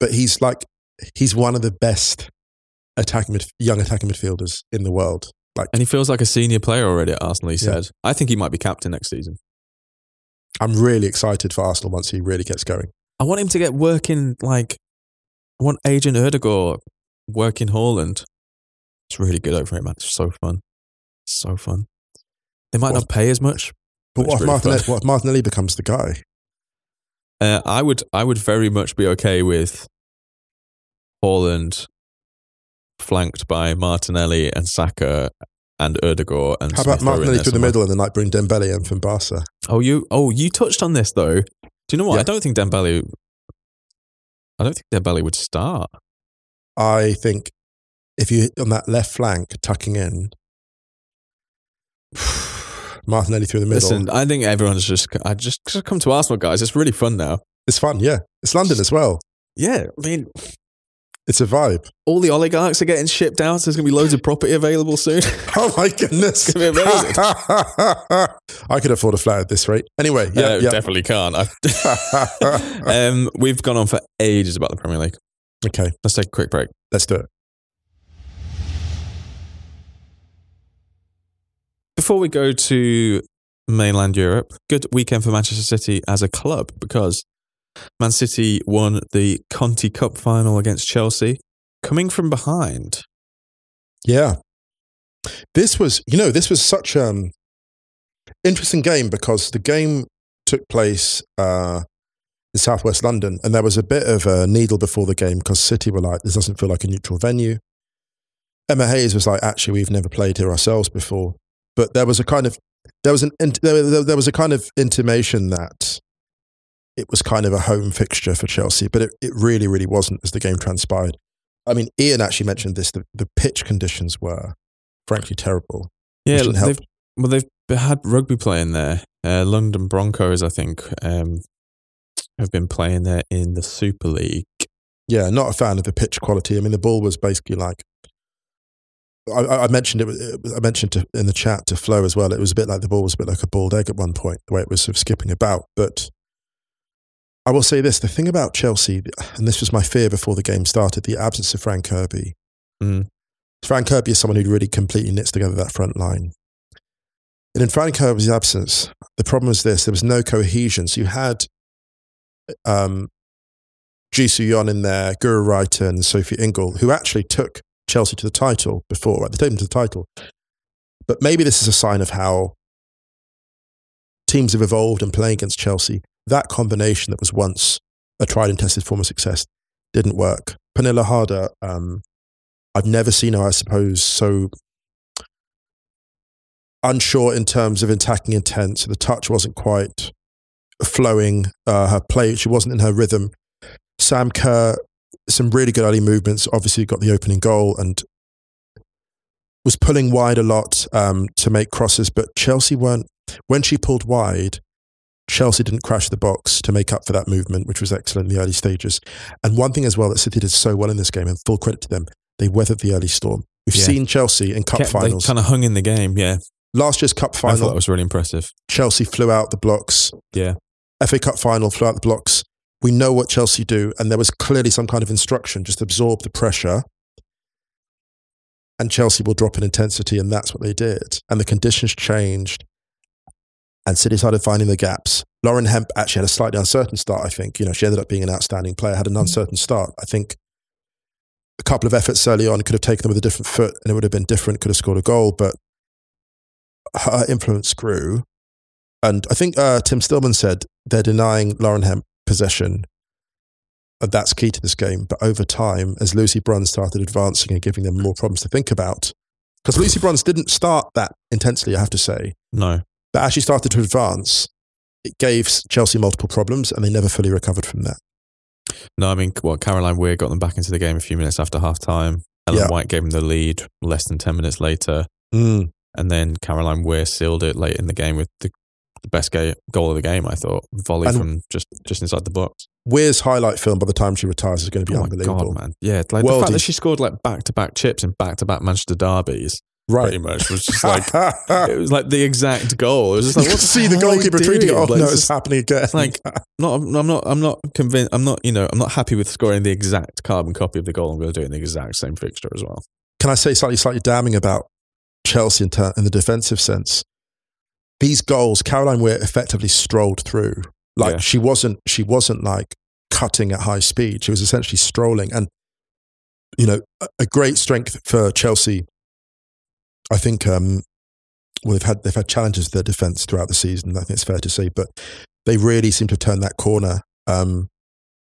But he's like, he's one of the best attacking midf- young attacking midfielders in the world. Like And he feels like a senior player already at Arsenal, he Yeah. said. I think he might be captain next season. I'm really excited for Arsenal once he really gets going. I want him to get working, like, I want Agent Odegaard working Haaland. It's really good over him, man. It's so fun. So fun. They might What- not pay as much. But It's what if, really fun. what if Martinelli becomes the guy? Uh, I would, I would very much be okay with Haaland flanked by Martinelli and Saka and Odegaard and How about Smith in Martinelli through the middle and then like bring Dembele in from Barca? Oh, you, oh, you touched on this though. Do you know what? Yeah. I don't think Dembele. I don't think Dembele would start. I think if you on that left flank tucking in, Martinelli through the middle. Listen, I think everyone's just I just, just come to Arsenal, guys. It's really fun now. it's fun, yeah. It's London as well. Yeah, I mean, It's a vibe. all the oligarchs are getting shipped out. So there's going to be loads of property available soon. [laughs] Oh my goodness. [laughs] It's gonna be amazing. [laughs] I could afford a flat at this rate. Anyway, yeah, Uh, yeah. definitely can't. Um, we've gone on for ages about the Premier League. okay, Let's take a quick break. let's do it. Before we go to mainland Europe, good weekend for Manchester City as a club because Man City won the Conti Cup final against Chelsea, coming from behind. Yeah. This was, you know, this was such um interesting game because the game took place uh in southwest London and there was a bit of a needle before the game because City were like, this doesn't feel like a neutral venue. Emma Hayes was like, actually, we've never played here ourselves before. But there was a kind of there was an there, was a kind of intimation that it was kind of a home fixture for Chelsea, but it, it really, really wasn't as the game transpired. I mean, Ian actually mentioned this. The, the pitch conditions were frankly terrible. Yeah, they've, well, they've had rugby playing there. Uh, London Broncos, I think, um, have been playing there in the Super League. Yeah, not a fan of the pitch quality. I mean, the ball was basically like. I, I mentioned it. it I mentioned to, in the chat to Flo as well. It was a bit like the ball was a bit like a bald egg at one point, the way it was sort of skipping about. But I will say this: the thing about Chelsea, and this was my fear before the game started, the absence of Fran Kirby. Mm. Fran Kirby is someone who really completely knits together that front line. And in Fran Kirby's absence, the problem was this: there was no cohesion. So you had um, Ji So-yun in there, Guro Reiten and Sophie Ingle, who actually took Chelsea to the title before, right? They took them to the title. But maybe this is a sign of how teams have evolved and playing against Chelsea. That combination that was once a tried and tested form of success didn't work. Pernille Harder, um, I've never seen her, I suppose, so unsure in terms of attacking intent. So the touch wasn't quite flowing. Uh, her play, she wasn't in her rhythm. Sam Kerr, some really good early movements. Obviously, got the opening goal and was pulling wide a lot um, to make crosses. But Chelsea weren't. When she pulled wide, Chelsea didn't crash the box to make up for that movement, which was excellent in the early stages. And one thing as well that City did so well in this game, and full credit to them, they weathered the early storm. We've Yeah. seen Chelsea in cup Kept- they finals. kind of hung in the game. Yeah, Last year's cup final. I thought that was really impressive. Chelsea flew out the blocks. Yeah. FA Cup final, flew out the blocks. We know what Chelsea do, and there was clearly some kind of instruction just absorb the pressure. And Chelsea will drop in intensity, and that's what they did. And the conditions changed, and City started finding the gaps. Lauren Hemp actually had a slightly uncertain start, I think. You know, she ended up being an outstanding player, had an uncertain start. I think a couple of efforts early on could have taken them with a different foot, and it would have been different, could have scored a goal, but her influence grew. And I think uh, Tim Stillman said they're denying Lauren Hemp possession. And that's key to this game. But over time, as Lucy Bronze started advancing and giving them more problems to think about, because Lucy Bronze didn't start that intensely, I have to say. No, But as she started to advance, it gave Chelsea multiple problems and they never fully recovered from that. no. I mean, what Caroline Weir got them back into the game a few minutes after half time. Ellen Yeah. White gave them the lead less than ten minutes later, Mm. and then Caroline Weir sealed it late in the game with the, the best ga- goal of the game. I thought volley And- from just just inside the box. Weir's highlight film by the time she retires is going to be oh unbelievable. god, man! Yeah, like the fact that she scored like back to back chips in back to back Manchester derbies, pretty Right. much was just like [laughs] it was like the exact goal. It was just like you what could see the hell are you goalkeeper tweeting, doing? oh Like, no, it's it's happening again. It's like not, I'm not, I'm not convinced. I'm not, you know, I'm not happy with scoring the exact carbon copy of the goal. I'm going to do it in the exact same fixture as well. can I say slightly slightly damning about Chelsea in, ter- in the defensive sense? These goals, Caroline Weir effectively strolled through. Like Yeah. she wasn't, she wasn't like cutting at high speed. She was essentially strolling, and you know, a, a great strength for Chelsea. I think. Um, well, they've had they've had challenges to their defense throughout the season. I think it's fair to say, but they really seem to have turned that corner um,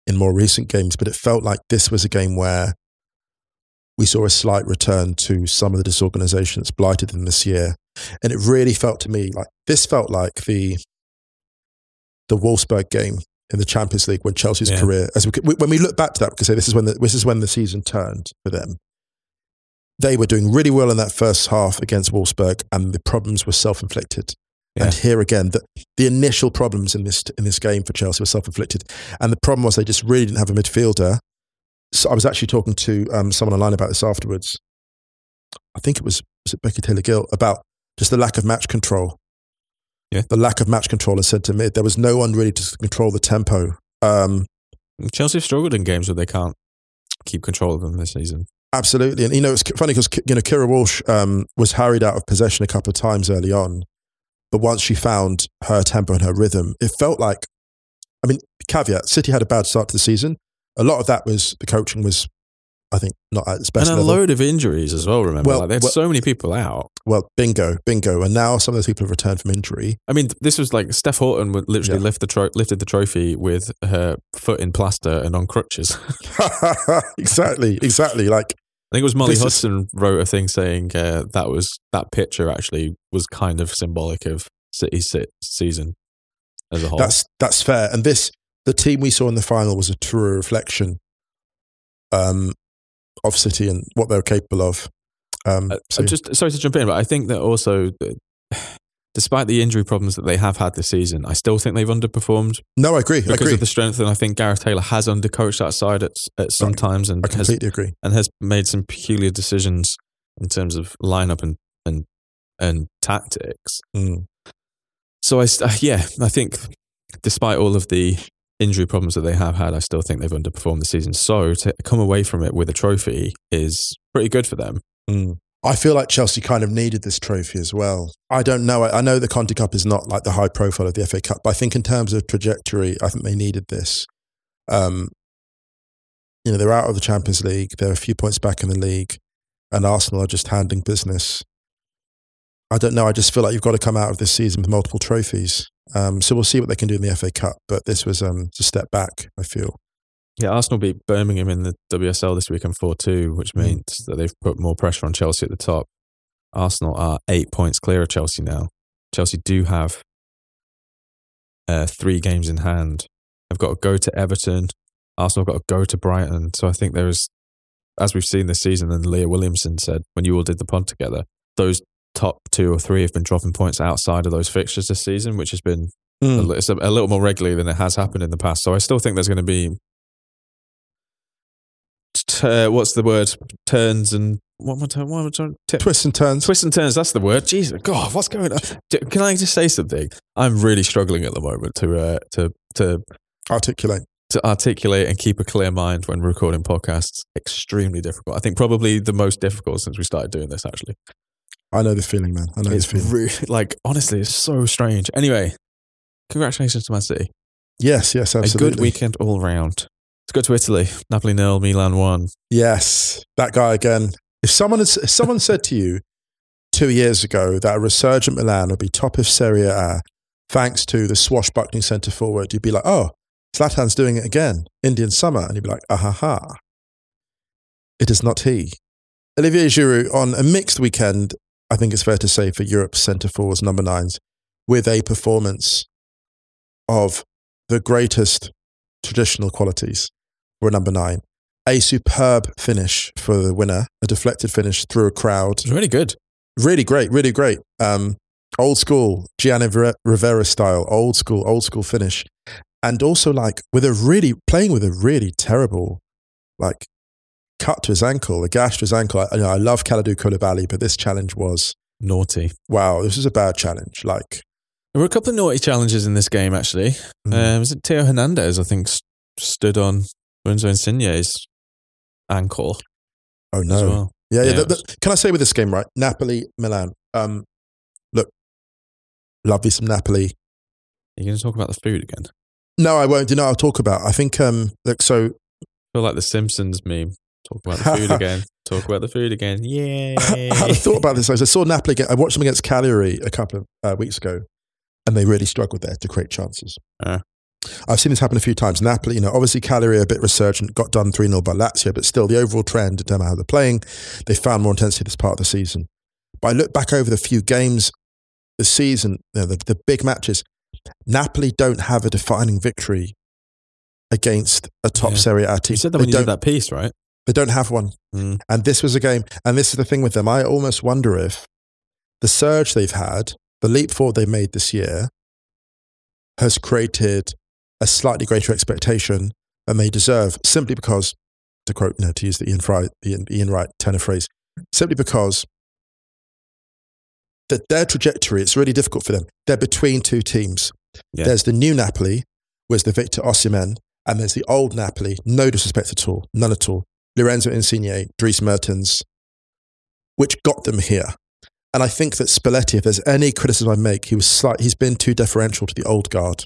in more recent games. But it felt like this was a game where we saw a slight return to some of the disorganization that's blighted them this year. And it really felt to me like this felt like the the Wolfsburg game in the Champions League when Chelsea's Yeah. career, as we, when we look back to that, we can say this is when the, this is when the season turned for them. they were doing really well in that first half against Wolfsburg, and the problems were self inflicted. And here again, the, the initial problems in this in this game for Chelsea were self inflicted, and the problem was they just really didn't have a midfielder. So I was actually talking to um, someone online about this afterwards. I think it was was it Becky Taylor Gill about just the lack of match control. Yeah. the lack of match control has said to me there was no one really to control the tempo. Um, Chelsea have struggled in games where they can't keep control of them this season. Absolutely, and you know it's funny because you know Keira Walsh um, was harried out of possession a couple of times early on, but once she found her tempo and her rhythm, it felt like. I mean, caveat: City had a bad start to the season. A lot of that was the coaching was, I think, not at its best and a level. load of injuries as well, remember? Well, like, had well- so many people out. well, bingo, bingo, and now some of those people have returned from injury. I mean, this was like Steph Houghton would literally Yeah. lift the tro- lifted the trophy with her foot in plaster and on crutches. [laughs] [laughs] exactly, exactly. Like I think it was Molly This is- Hudson wrote a thing saying uh, that was that picture actually was kind of symbolic of City's se- season as a whole. That's that's fair. And this the team we saw in the final was a true reflection um, of City and what they were capable of. Um, Uh, so- just sorry to jump in, but I think that also, [sighs] despite the injury problems that they have had this season, I still think they've underperformed no, I agree. I because agree. of the strength. And I think Gareth Taylor has undercoached that side at at some Right. times and I has completely agree. and has made some peculiar decisions in terms of lineup and and and tactics. Mm. So I yeah, I think despite all of the injury problems that they have had, I still think they've underperformed the season. So to come away from it with a trophy is pretty good for them. Mm. I feel like Chelsea kind of needed this trophy as well. I don't know. I, know the Conti Cup is not like the high profile of the FA Cup, but I think in terms of trajectory, I think they needed this. Um, you know, they're out of the Champions League. They're a few points back in the league, and Arsenal are just handling business. I don't know. I just feel like you've got to come out of this season with multiple trophies. Um, so we'll see what they can do in the FA Cup. But this was um, a step back. I feel. Yeah, Arsenal beat Birmingham in the WSL this weekend 4 2, which Mm. means that they've put more pressure on Chelsea at the top. Arsenal are eight points clear of Chelsea now. Chelsea do have uh, three games in hand. They've got to go to Everton. Arsenal have got to go to Brighton. So I think there is, as we've seen this season, and Leah Williamson said when you all did the pod together, those top two or three have been dropping points outside of those fixtures this season, which has been a, Mm. li- it's a, a little more regularly than it has happened in the past. So I still think there's going to be t- uh, what's the word? Turns and what am I trying? What am I trying? T- Twists and turns. twists and turns. That's the word. Jesus, God, what's going on? D- Can I just say something? I'm really struggling at the moment to uh, to to Articulate. to articulate and keep a clear mind when recording podcasts. Extremely difficult. I think probably the most difficult since we started doing this. Actually, I know the feeling, man. I know it's the feeling. really like honestly, it's so strange. Anyway, congratulations to Man City. yes, yes, absolutely. A good weekend all round. Let's go to Italy. Napoli nil, Milan one. Yes, that guy again. If someone has, if someone said to you two years ago that a resurgent Milan would be top of Serie A thanks to the swashbuckling centre forward, you'd be like, oh, Zlatan's doing it again. Indian summer. And you'd be like, ah ha ha. It is not he. Olivier Giroud on a mixed weekend, I think it's fair to say, for Europe's centre forwards, number nines, with a performance of the greatest traditional qualities a number nine a superb finish for the winner, a deflected finish through a crowd. Really good. Really great, really great. Um, old school Gianni Rivera style, old school, old school finish. And also like with a really, playing with a really terrible, like cut to his ankle, a gash to his ankle. I, you know, I love Kalidou Koulibaly, but this challenge was, Naughty. wow, this is a bad challenge. Like, There were a couple of naughty challenges in this game, actually. mm, Uh, was it Theo Hernandez, I think, st- stood on Lorenzo Insigne's ankle oh no. well. Yeah, yeah. Yeah, the- was- the- can I say with this game, right? Napoli, Milan. Um, look, love me some Napoli. Are you going to talk about the food again? No, I won't. You know, I'll talk about. I think. Um, look, so I feel like the Simpsons meme. Talk about the food [laughs] again. Talk about the food again. Yay. I had thought about this. I saw Napoli. Get, I watched them against Cagliari a couple of uh, weeks ago, and they really struggled there to create chances. Ah. I've seen this happen a few times. Napoli, you know, obviously Cagliari a bit resurgent, got done 3 0 by Lazio, but still the overall trend in terms of how they're playing, they found more intensity this part of the season. But I look back over the few games this season, you know, the, the big matches, Napoli don't have a defining victory against a top Yeah. Serie A team. You said that They when you did that piece, right? They don't have one. Mm. And this was a game, and this is the thing with them. I almost wonder if the surge they've had, the leap forward they've made this year, has created a slightly greater expectation than they deserve, simply because, to quote, you know, to use the Ian, Fry, Ian, Ian Wright tenor phrase, simply because that their trajectory, it's really difficult for them. They're between two teams. Yeah. There's the new Napoli, where's the Victor Osimhen, and there's the old Napoli, no disrespect at all, none at all. Lorenzo Insigne, Dries Mertens, which got them here. And I think that Spalletti, if there's any criticism I make, he was slight, he's been too deferential to the old guard.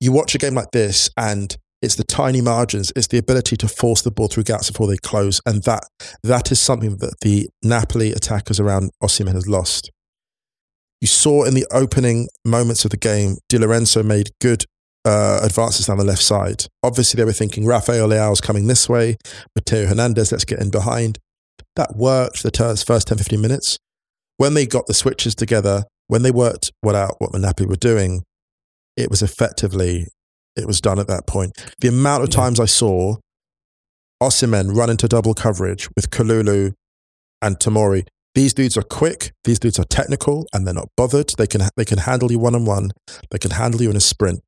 You watch a game like this, and it's the tiny margins, it's the ability to force the ball through gaps before they close, and that that is something that the Napoli attackers around Osimhen has lost. You saw in the opening moments of the game, Di Lorenzo made good uh, advances down the left side. Obviously, they were thinking Rafael Leao's coming this way, Mateo Hernandez, let's get in behind. That worked the t- first 10, 15 minutes. When they got the switches together, when they worked what out what Napoli were doing, it was effectively, it was done at that point. The amount of Yeah. times I saw Osimhen run into double coverage with Kalulu and Tamori. These dudes are quick. These dudes are technical, and they're not bothered. They can they can handle you one on one. They can handle you in a sprint.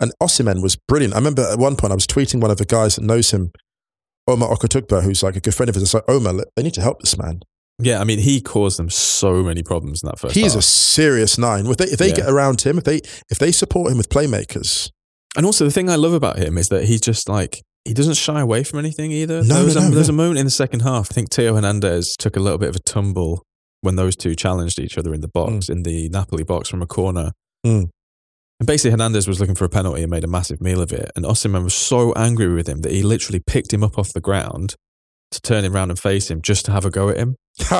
And Osimhen was brilliant. I remember at one point I was tweeting one of the guys that knows him, Omar Okotugba, who's like a good friend of his. I was like, Omar, they need to help this man. Yeah, I mean, he caused them so many problems in that first. He is a serious nine. If they, if they Yeah. get around him, if they if they support him with playmakers, And also, the thing I love about him is that he's just like he doesn't shy away from anything either. No, there was, no, a, no, there's no. a moment in the second half. I think Theo Hernandez took a little bit of a tumble when those two challenged each other in the box in the Napoli box from a corner. Mm. And basically, Hernandez was looking for a penalty and made a massive meal of it. And Osimhen was so angry with him that he literally picked him up off the ground to turn him around and face him just to have a go at him. [laughs]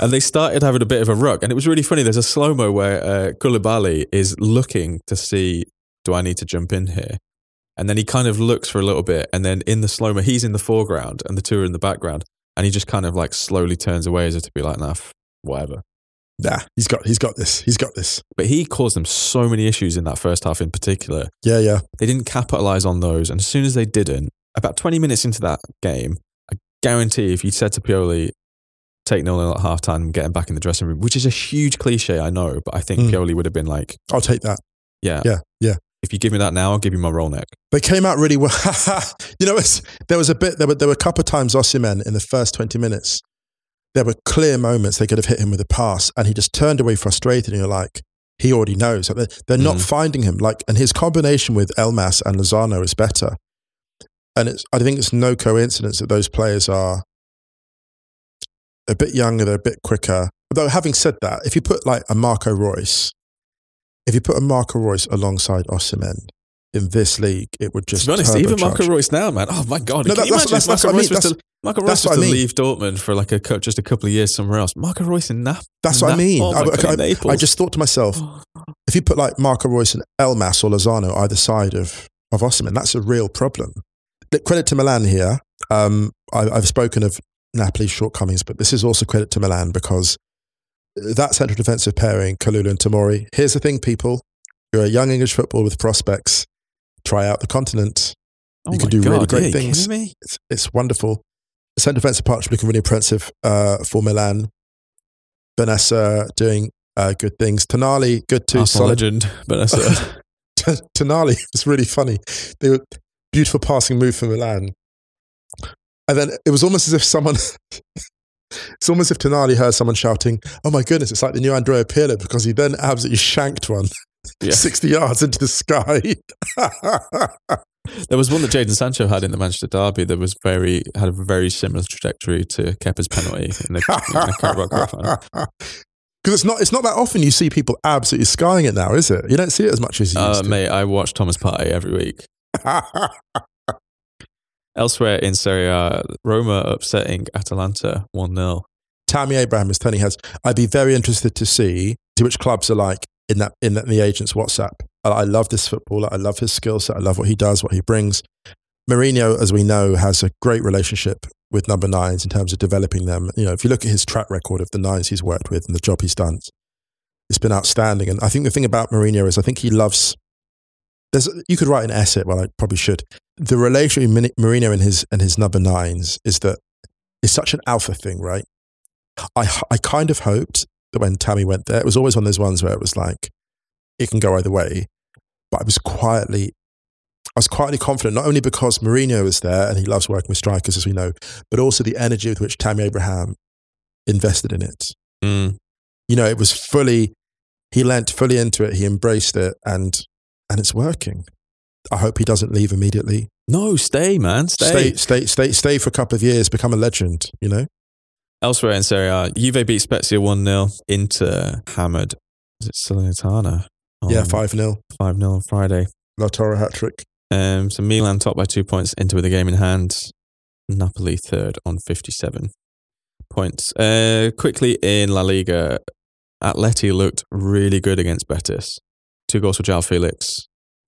and they started having a bit of a ruck. And it was really funny. There's a slow mo where uh, Koulibaly is looking to see, do I need to jump in here? And then he kind of looks for a little bit. And then in the slow mo, he's in the foreground and the two are in the background. And he just kind of like slowly turns away as if to be like, nah, whatever. Nah, he's got he's got this. He's got this. But he caused them so many issues in that first half in particular. Yeah, yeah. They didn't capitalize on those. And as soon as they didn't, about 20 minutes into that game, I guarantee if you said to Pioli, take nil nil at half time and get him back in the dressing room, which is a huge cliche, I know, but I think Mm. Pioli would have been like, I'll take that. yeah, Yeah, yeah. If you give me that now, I'll give you my roll neck. They came out really well. [laughs] you know, it's, there was a bit. There were there were a couple of times Osimhen in the first twenty minutes. There were clear moments they could have hit him with a pass, and he just turned away frustrated. And you're like, he already knows. Like, They're, they're not Mhm. finding him. Like, and his combination with Elmas and Lozano is better. And it's I think it's no coincidence that those players are a bit younger, they're a bit quicker. Although having said that, if you put like a Marco Reus, if you put a Marco Reus alongside Osimhen in this league, it would just to be honest, even Marco. Reus now, man. Oh my god! No, Can that- you that's- imagine that's- that's Marco what I Reus mean. was to, That's- Marco Reus was I to mean. leave Dortmund for like a just a couple of years somewhere else. Marco Reus in Nap. That's what I mean. Oh I, I- I just thought to myself, if you put like Marco Reus and Elmas or Lozano either side of of Osimhen, that's a real problem. Credit to Milan here. Um, I, I've spoken of Napoli's shortcomings, but this is also credit to Milan because that central defensive pairing, Kalulu and Tamori. Here's the thing, people: you're a young English football with prospects. Try out the continent. Oh you can do really great things. It's, it's wonderful. The centre defensive partnership looking really impressive uh, for Milan. Bennacer doing uh, good things. Tonali, good too. Arsenal Solid. legend, Bennacer. [laughs] [laughs] Tonali was really funny. They were beautiful passing move for Milan. And then it was almost as if someone, [laughs] it's almost as if Tonali heard someone shouting, "Oh my goodness!" It's like the new Andrea Pirlo because he then absolutely shanked one Yeah. [laughs] sixty yards into the sky. There was one that Jadon Sancho had in the Manchester derby that was very had a very similar trajectory to Kepa's penalty in the, in Cup. Because [laughs] it's not, it's not that often you see people absolutely skying it now, is it? You don't see it as much as you Uh, used to. mate, I watch Thomas Partey every week. [laughs] Elsewhere in Serie A, Roma upsetting Atalanta 1 0. Tammy Abraham is turning heads. I'd be very interested to see see which clubs are like in that in, that, the agent's WhatsApp. I, I love this footballer. I love his skill set. I love what he does, what he brings. Mourinho, as we know, has a great relationship with number nines in terms of developing them. You know, if you look at his track record of the nines he's worked with and the job he's done, it's been outstanding. And I think the thing about Mourinho is I think he loves. There's you could write an essay. Well, I probably should. the relation Mini- Mourinho and his and his number nines is that it's such an alpha thing, right? I I kind of hoped that when Tammy went there, it was always one of those ones where it was like it can go either way. But I was quietly, I was quietly confident, not only because Mourinho was there and he loves working with strikers, as we know, but also the energy with which Tammy Abraham invested in it. Mm. You know, it was fully, he lent fully into it, he embraced it, and and it's working. I hope he doesn't leave immediately. No, stay, man. Stay. Stay, stay, stay, stay for a couple of years, become a legend. You know, Elsewhere in Serie A, Juve beat Spezia 1 0. Inter hammered, is it Salernitana? yeah, five 0 5 0 on Friday. Lautaro hat trick. Um, so Milan top by two points into with the game in hand. Napoli third on 57 points. Uh, quickly in La Liga, Atleti looked really good against Betis. Two goals for João Felix.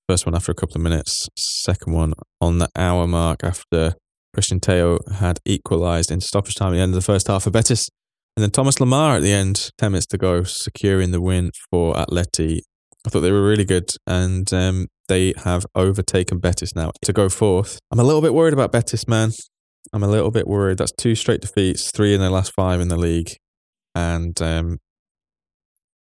First one after a couple of minutes. Second one on the hour mark after Cristian Tello had equalised in stoppage time at the end of the first half for Betis. And then Thomas Lemar at the end, 10 minutes to go, securing the win for Atleti. I thought they were really good and um, they have overtaken Betis now to go fourth. I'm a little bit worried about Betis, man. I'm a little bit worried. That's two straight defeats, three in their last five in the league. And um,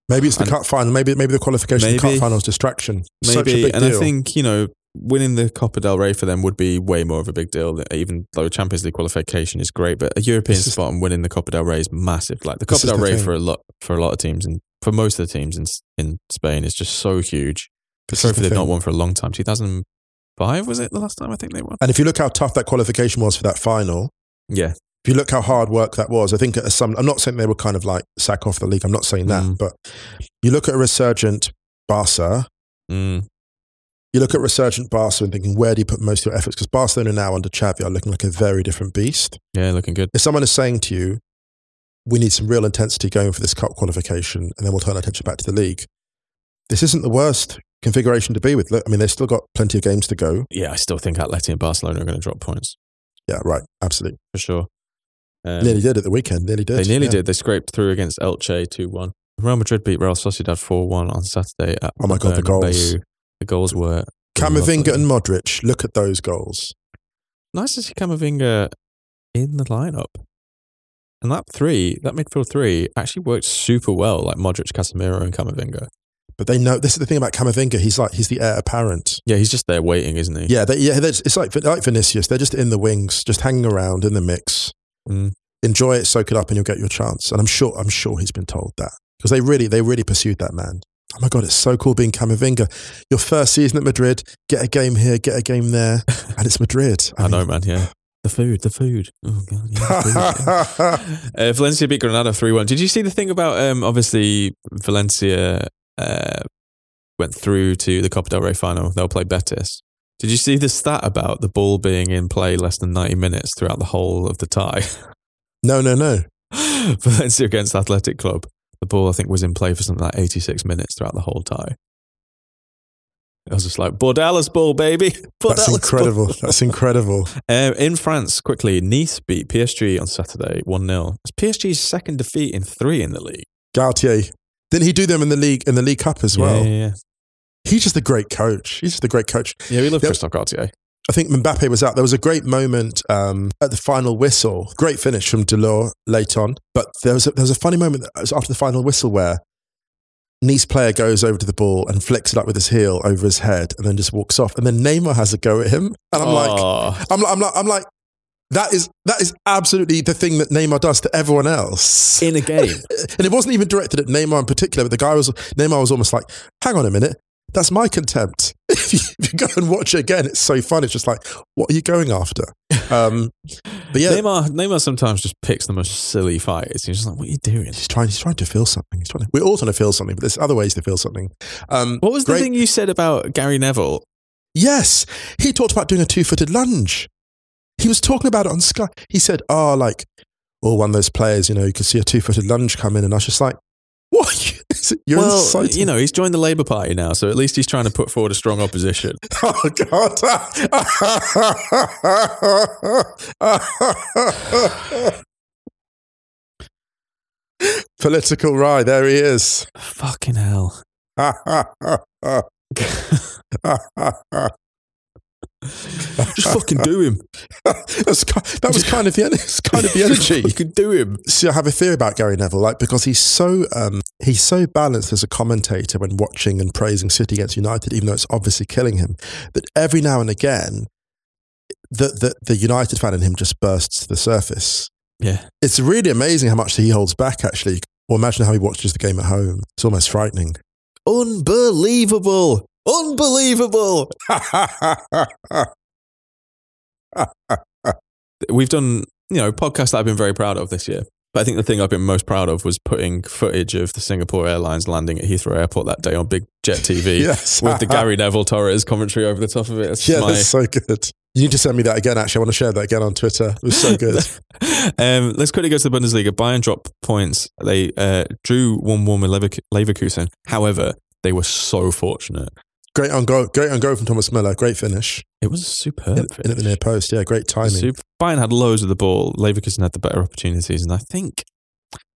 Maybe it's the And- cup final. Maybe maybe the qualification of the Maybe. cup final is distraction. Maybe, and deal. I think, you know, winning the Copa del Rey for them would be way more of a big deal, even though Champions League qualification is great. But a European is- spot and winning the Copa del Rey is massive. Like the Copa del the Rey thing. for a lot for a lot of teams and for most of the teams in in Spain is just so huge. This Sorry is if the they've not won for a long time. 2005 was it the last time I think they won? And if you look how tough that qualification was for that final, Yeah. if you look how hard work that was, I think at some. I'm not saying they were kind of like sack off the league. I'm not saying that, Mm. but you look at a resurgent Barca. Mm. You look at resurgent Barca and thinking, where do you put most of your efforts? Because Barcelona now under Xavi are looking like a very different beast. Yeah, looking good. If someone is saying to you, we need some real intensity going for this cup qualification, and then we'll turn our attention back to the league, this isn't the worst configuration to be with. Look, I mean, they've still got plenty of games to go. Yeah, I still think Atleti and Barcelona are going to drop points Yeah, right. Absolutely. for sure. Um, nearly did at the weekend. Nearly did. They nearly yeah. did. They scraped through against Elche 2 1. Real Madrid beat Real Sociedad 4 1 on Saturday at Oh my God, the goals. The goals were. Camavinga lovely. and Modric. Look at those goals. Nice to see Camavinga in the lineup. And that three, that midfield three, actually worked super well, like Modric, Casemiro, and Camavinga. But they know this is the thing about Camavinga. He's like he's the heir apparent. Yeah, he's just there waiting, isn't he? Yeah, they, yeah. It's it's like like Vinicius. They're just in the wings, just hanging around in the mix. Mm. Enjoy it, soak it up, and you'll get your chance. And I'm sure I'm sure he's been told that because they really they really pursued that man. Oh my god, it's so cool being Camavinga. Your first season at Madrid, get a game here, get a game there, [laughs] and it's Madrid. I know, man. Yeah. The food, the food. Oh, God. Yeah, food. [laughs] uh, Valencia beat Granada 3 1. Did you see the thing about, um, obviously, Valencia uh, went through to the Copa del Rey final? They'll play Betis. Did you see the stat about the ball being in play less than 90 minutes throughout the whole of the tie? [laughs] no, no, no. Valencia against Athletic Club. The ball, I think, was in play for something like 86 minutes throughout the whole tie. I was just like, Bordalas ball, baby. [laughs] That's incredible. ball." That's incredible. Uh, in France, quickly, Nice beat PSG on Saturday 1 0. It's PSG's second defeat in three in the league. Galtier. Didn't he do them in the league in the League Cup as well? Yeah, yeah, He's just a great coach. He's just a great coach. yeah. we love Yep. Christophe Galtier. I think Mbappe was out. There was a great moment um, at the final whistle. Great finish from Delort late on. But there was a, there was a funny moment that was after the final whistle where Nice player goes over to the ball and flicks it up with his heel over his head and then just walks off. And then Neymar has a go at him. And I'm like, I'm like, I'm like, I'm like, that is that is absolutely the thing that Neymar does to everyone else. in a game. [laughs] and it wasn't even directed at Neymar in particular, but the guy was Neymar was almost like, hang on a minute, that's my contempt. [laughs] if, you, if you go and watch it again, it's so fun. It's just like, what are you going after? Um, but yeah, Neymar, Neymar sometimes just picks the most silly fights. He's just like, what are you doing? he's trying. He's trying to feel something. He's trying to, we're all trying to feel something, but there's other ways to feel something. Um, What was the thing you said about Gary Neville? Yes, he talked about doing a two-footed lunge. He was talking about it on Sky. He said, "Oh, like, oh, one of those players, you know, you could see a two-footed lunge come in," and I was just like, "What? Are you, is it- you're well, inciting- you know, he's joined the Labour Party now, so at least he's trying to put forward a strong opposition. [laughs] Oh God! Political rye. There he is. Fucking hell. [laughs] [laughs] Just fucking do him. [laughs] That's that was kind of the it's kind of the [laughs] energy. fucking do him. See, I have a theory about Gary Neville, like because he's so um, he's so balanced as a commentator when watching and praising City against United, even though it's obviously killing him. That every now and again, the the, the United fan in him just bursts to the surface. Yeah. It's really amazing how much he holds back. Actually, or imagine how he watches the game at home. It's almost frightening. Unbelievable. Unbelievable. [laughs] We've done, you know, podcasts that I've been very proud of this year. But I think the thing I've been most proud of was putting footage of the Singapore Airlines landing at Heathrow Airport that day on Big Jet TV [laughs] Yes. with the Gary Neville Torres commentary over the top of it. It's yeah, my- that's so good. You need to send me that again. Actually, I want to share that again on Twitter. It was so [laughs] good. um, let's quickly go to the Bundesliga. Bayern dropped points. They uh, drew 1 1 with Leverk- Leverkusen. However, they were so fortunate. Great on goal. Great on goal from Thomas Müller. Great finish. It was a superb. In, in at the near post. Yeah, great timing. Super. Bayern had loads of the ball. Leverkusen had the better opportunities, and I think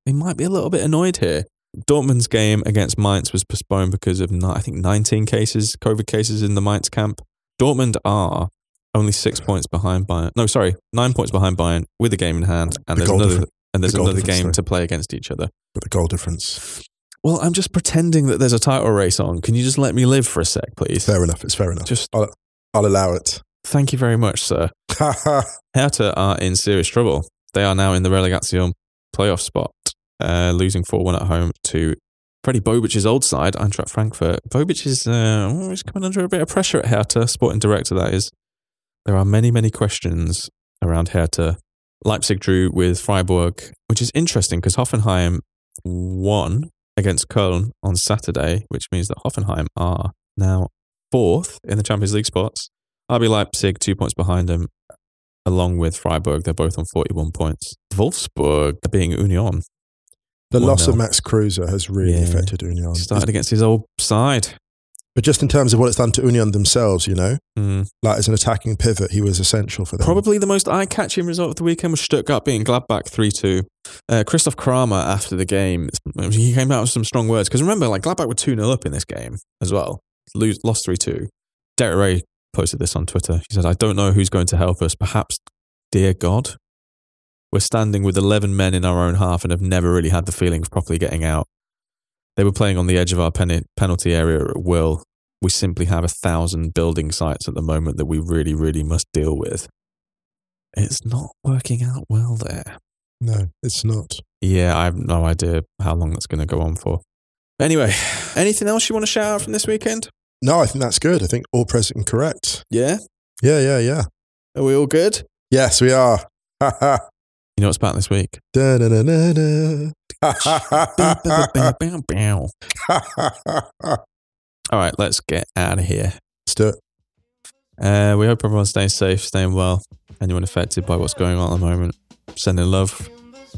they might be a little bit annoyed here. Dortmund's game against Mainz was postponed because of, I think, 19 cases, COVID cases in the Mainz camp. Dortmund are only six points behind Bayern. No, sorry, nine points behind Bayern with the game in hand, and The there's another difference- and there's the another game sorry. to play against each other. But the goal difference. Well, I'm just pretending that there's a title race on. Can you just let me live for a sec, please? Fair enough. It's fair enough. Just I'll, I'll allow it. thank you very much, sir. [laughs] Hertha are in serious trouble. They are now in the relegation playoff spot, uh, losing 4 1 at home to Fredi Bobic's old side, Eintracht Frankfurt. Bobic is uh, oh, he's coming under a bit of pressure at Hertha, sporting director, that is. There are many, many questions around Hertha. Leipzig drew with Freiburg, which is interesting because Hoffenheim won against Köln on Saturday, which means that Hoffenheim are now fourth in the Champions League spots. RB Leipzig, two points behind them, along with Freiburg. They're both on 41 points. Wolfsburg being Union. The loss 1-0. of Max Kruse has really Yeah. affected Union. He Started against his old side. But just in terms of what it's done to Union themselves, you know, Mm. like as an attacking pivot, he was essential for them. Probably the most eye catching result of the weekend was Stuttgart beating Gladbach 3 2. Uh, Christoph Kramer, after the game, he came out with some strong words. Because remember, like Gladbach were 2 0 up in this game as well. Lose, lost 3 2. Derek Rae posted this on Twitter. He said, I don't know who's going to help us. Perhaps, dear God. We're standing with 11 men in our own half and have never really had the feeling of properly getting out. They were playing on the edge of our pen- penalty area at will. We simply have a thousand building sites at the moment that we really, really must deal with. It's not working out well there. No, it's not. Yeah, I have no idea how long that's going to go on for. Anyway, [sighs] anything else you want to shout out from this weekend? No, I think that's good. I think all present and correct. Yeah? Yeah, yeah, yeah. Are we all good? Yes, we are. [laughs] You know what's back this week? [laughs] Da, da, da, da, da. [laughs] All right, let's get out of here. Let's do it. Uh, we hope everyone's staying safe, staying well. Anyone affected by what's going on at the moment, sending love.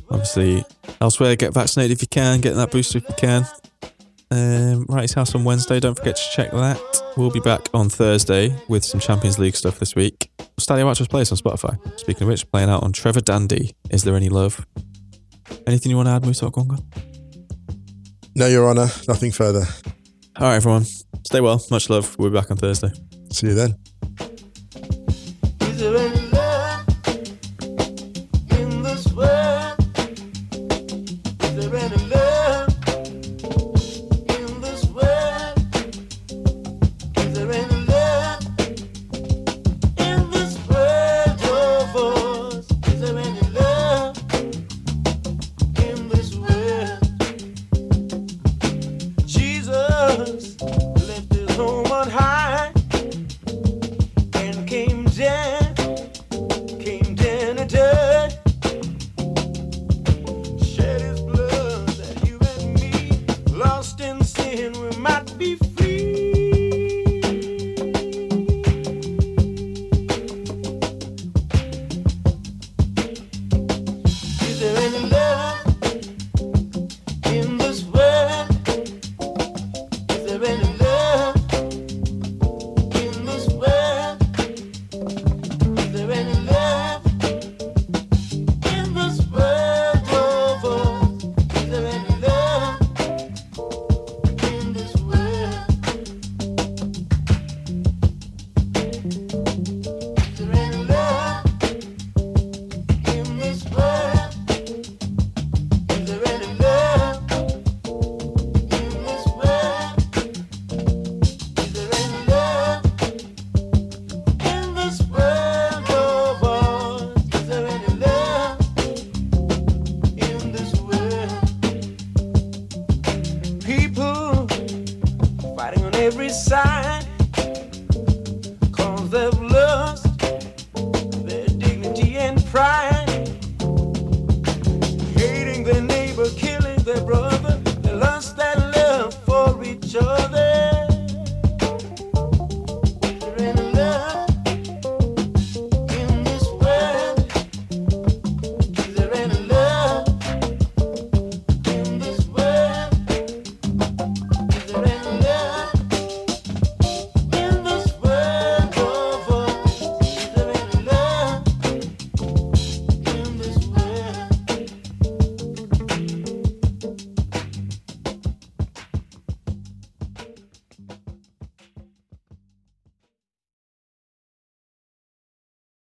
Obviously, elsewhere, get vaccinated if you can, get that booster if you can. Um, right, his house on Wednesday. Don't forget to check that. We'll be back on Thursday with some Champions League stuff this week. Stadio Watchers plays on Spotify. Speaking of which, playing out on Trevor Dandy. Is there any love? Anything you want to add, Musa Okwonga? No, Your Honour. Nothing further. All right, everyone. Stay well. Much love. We'll be back on Thursday. See you then.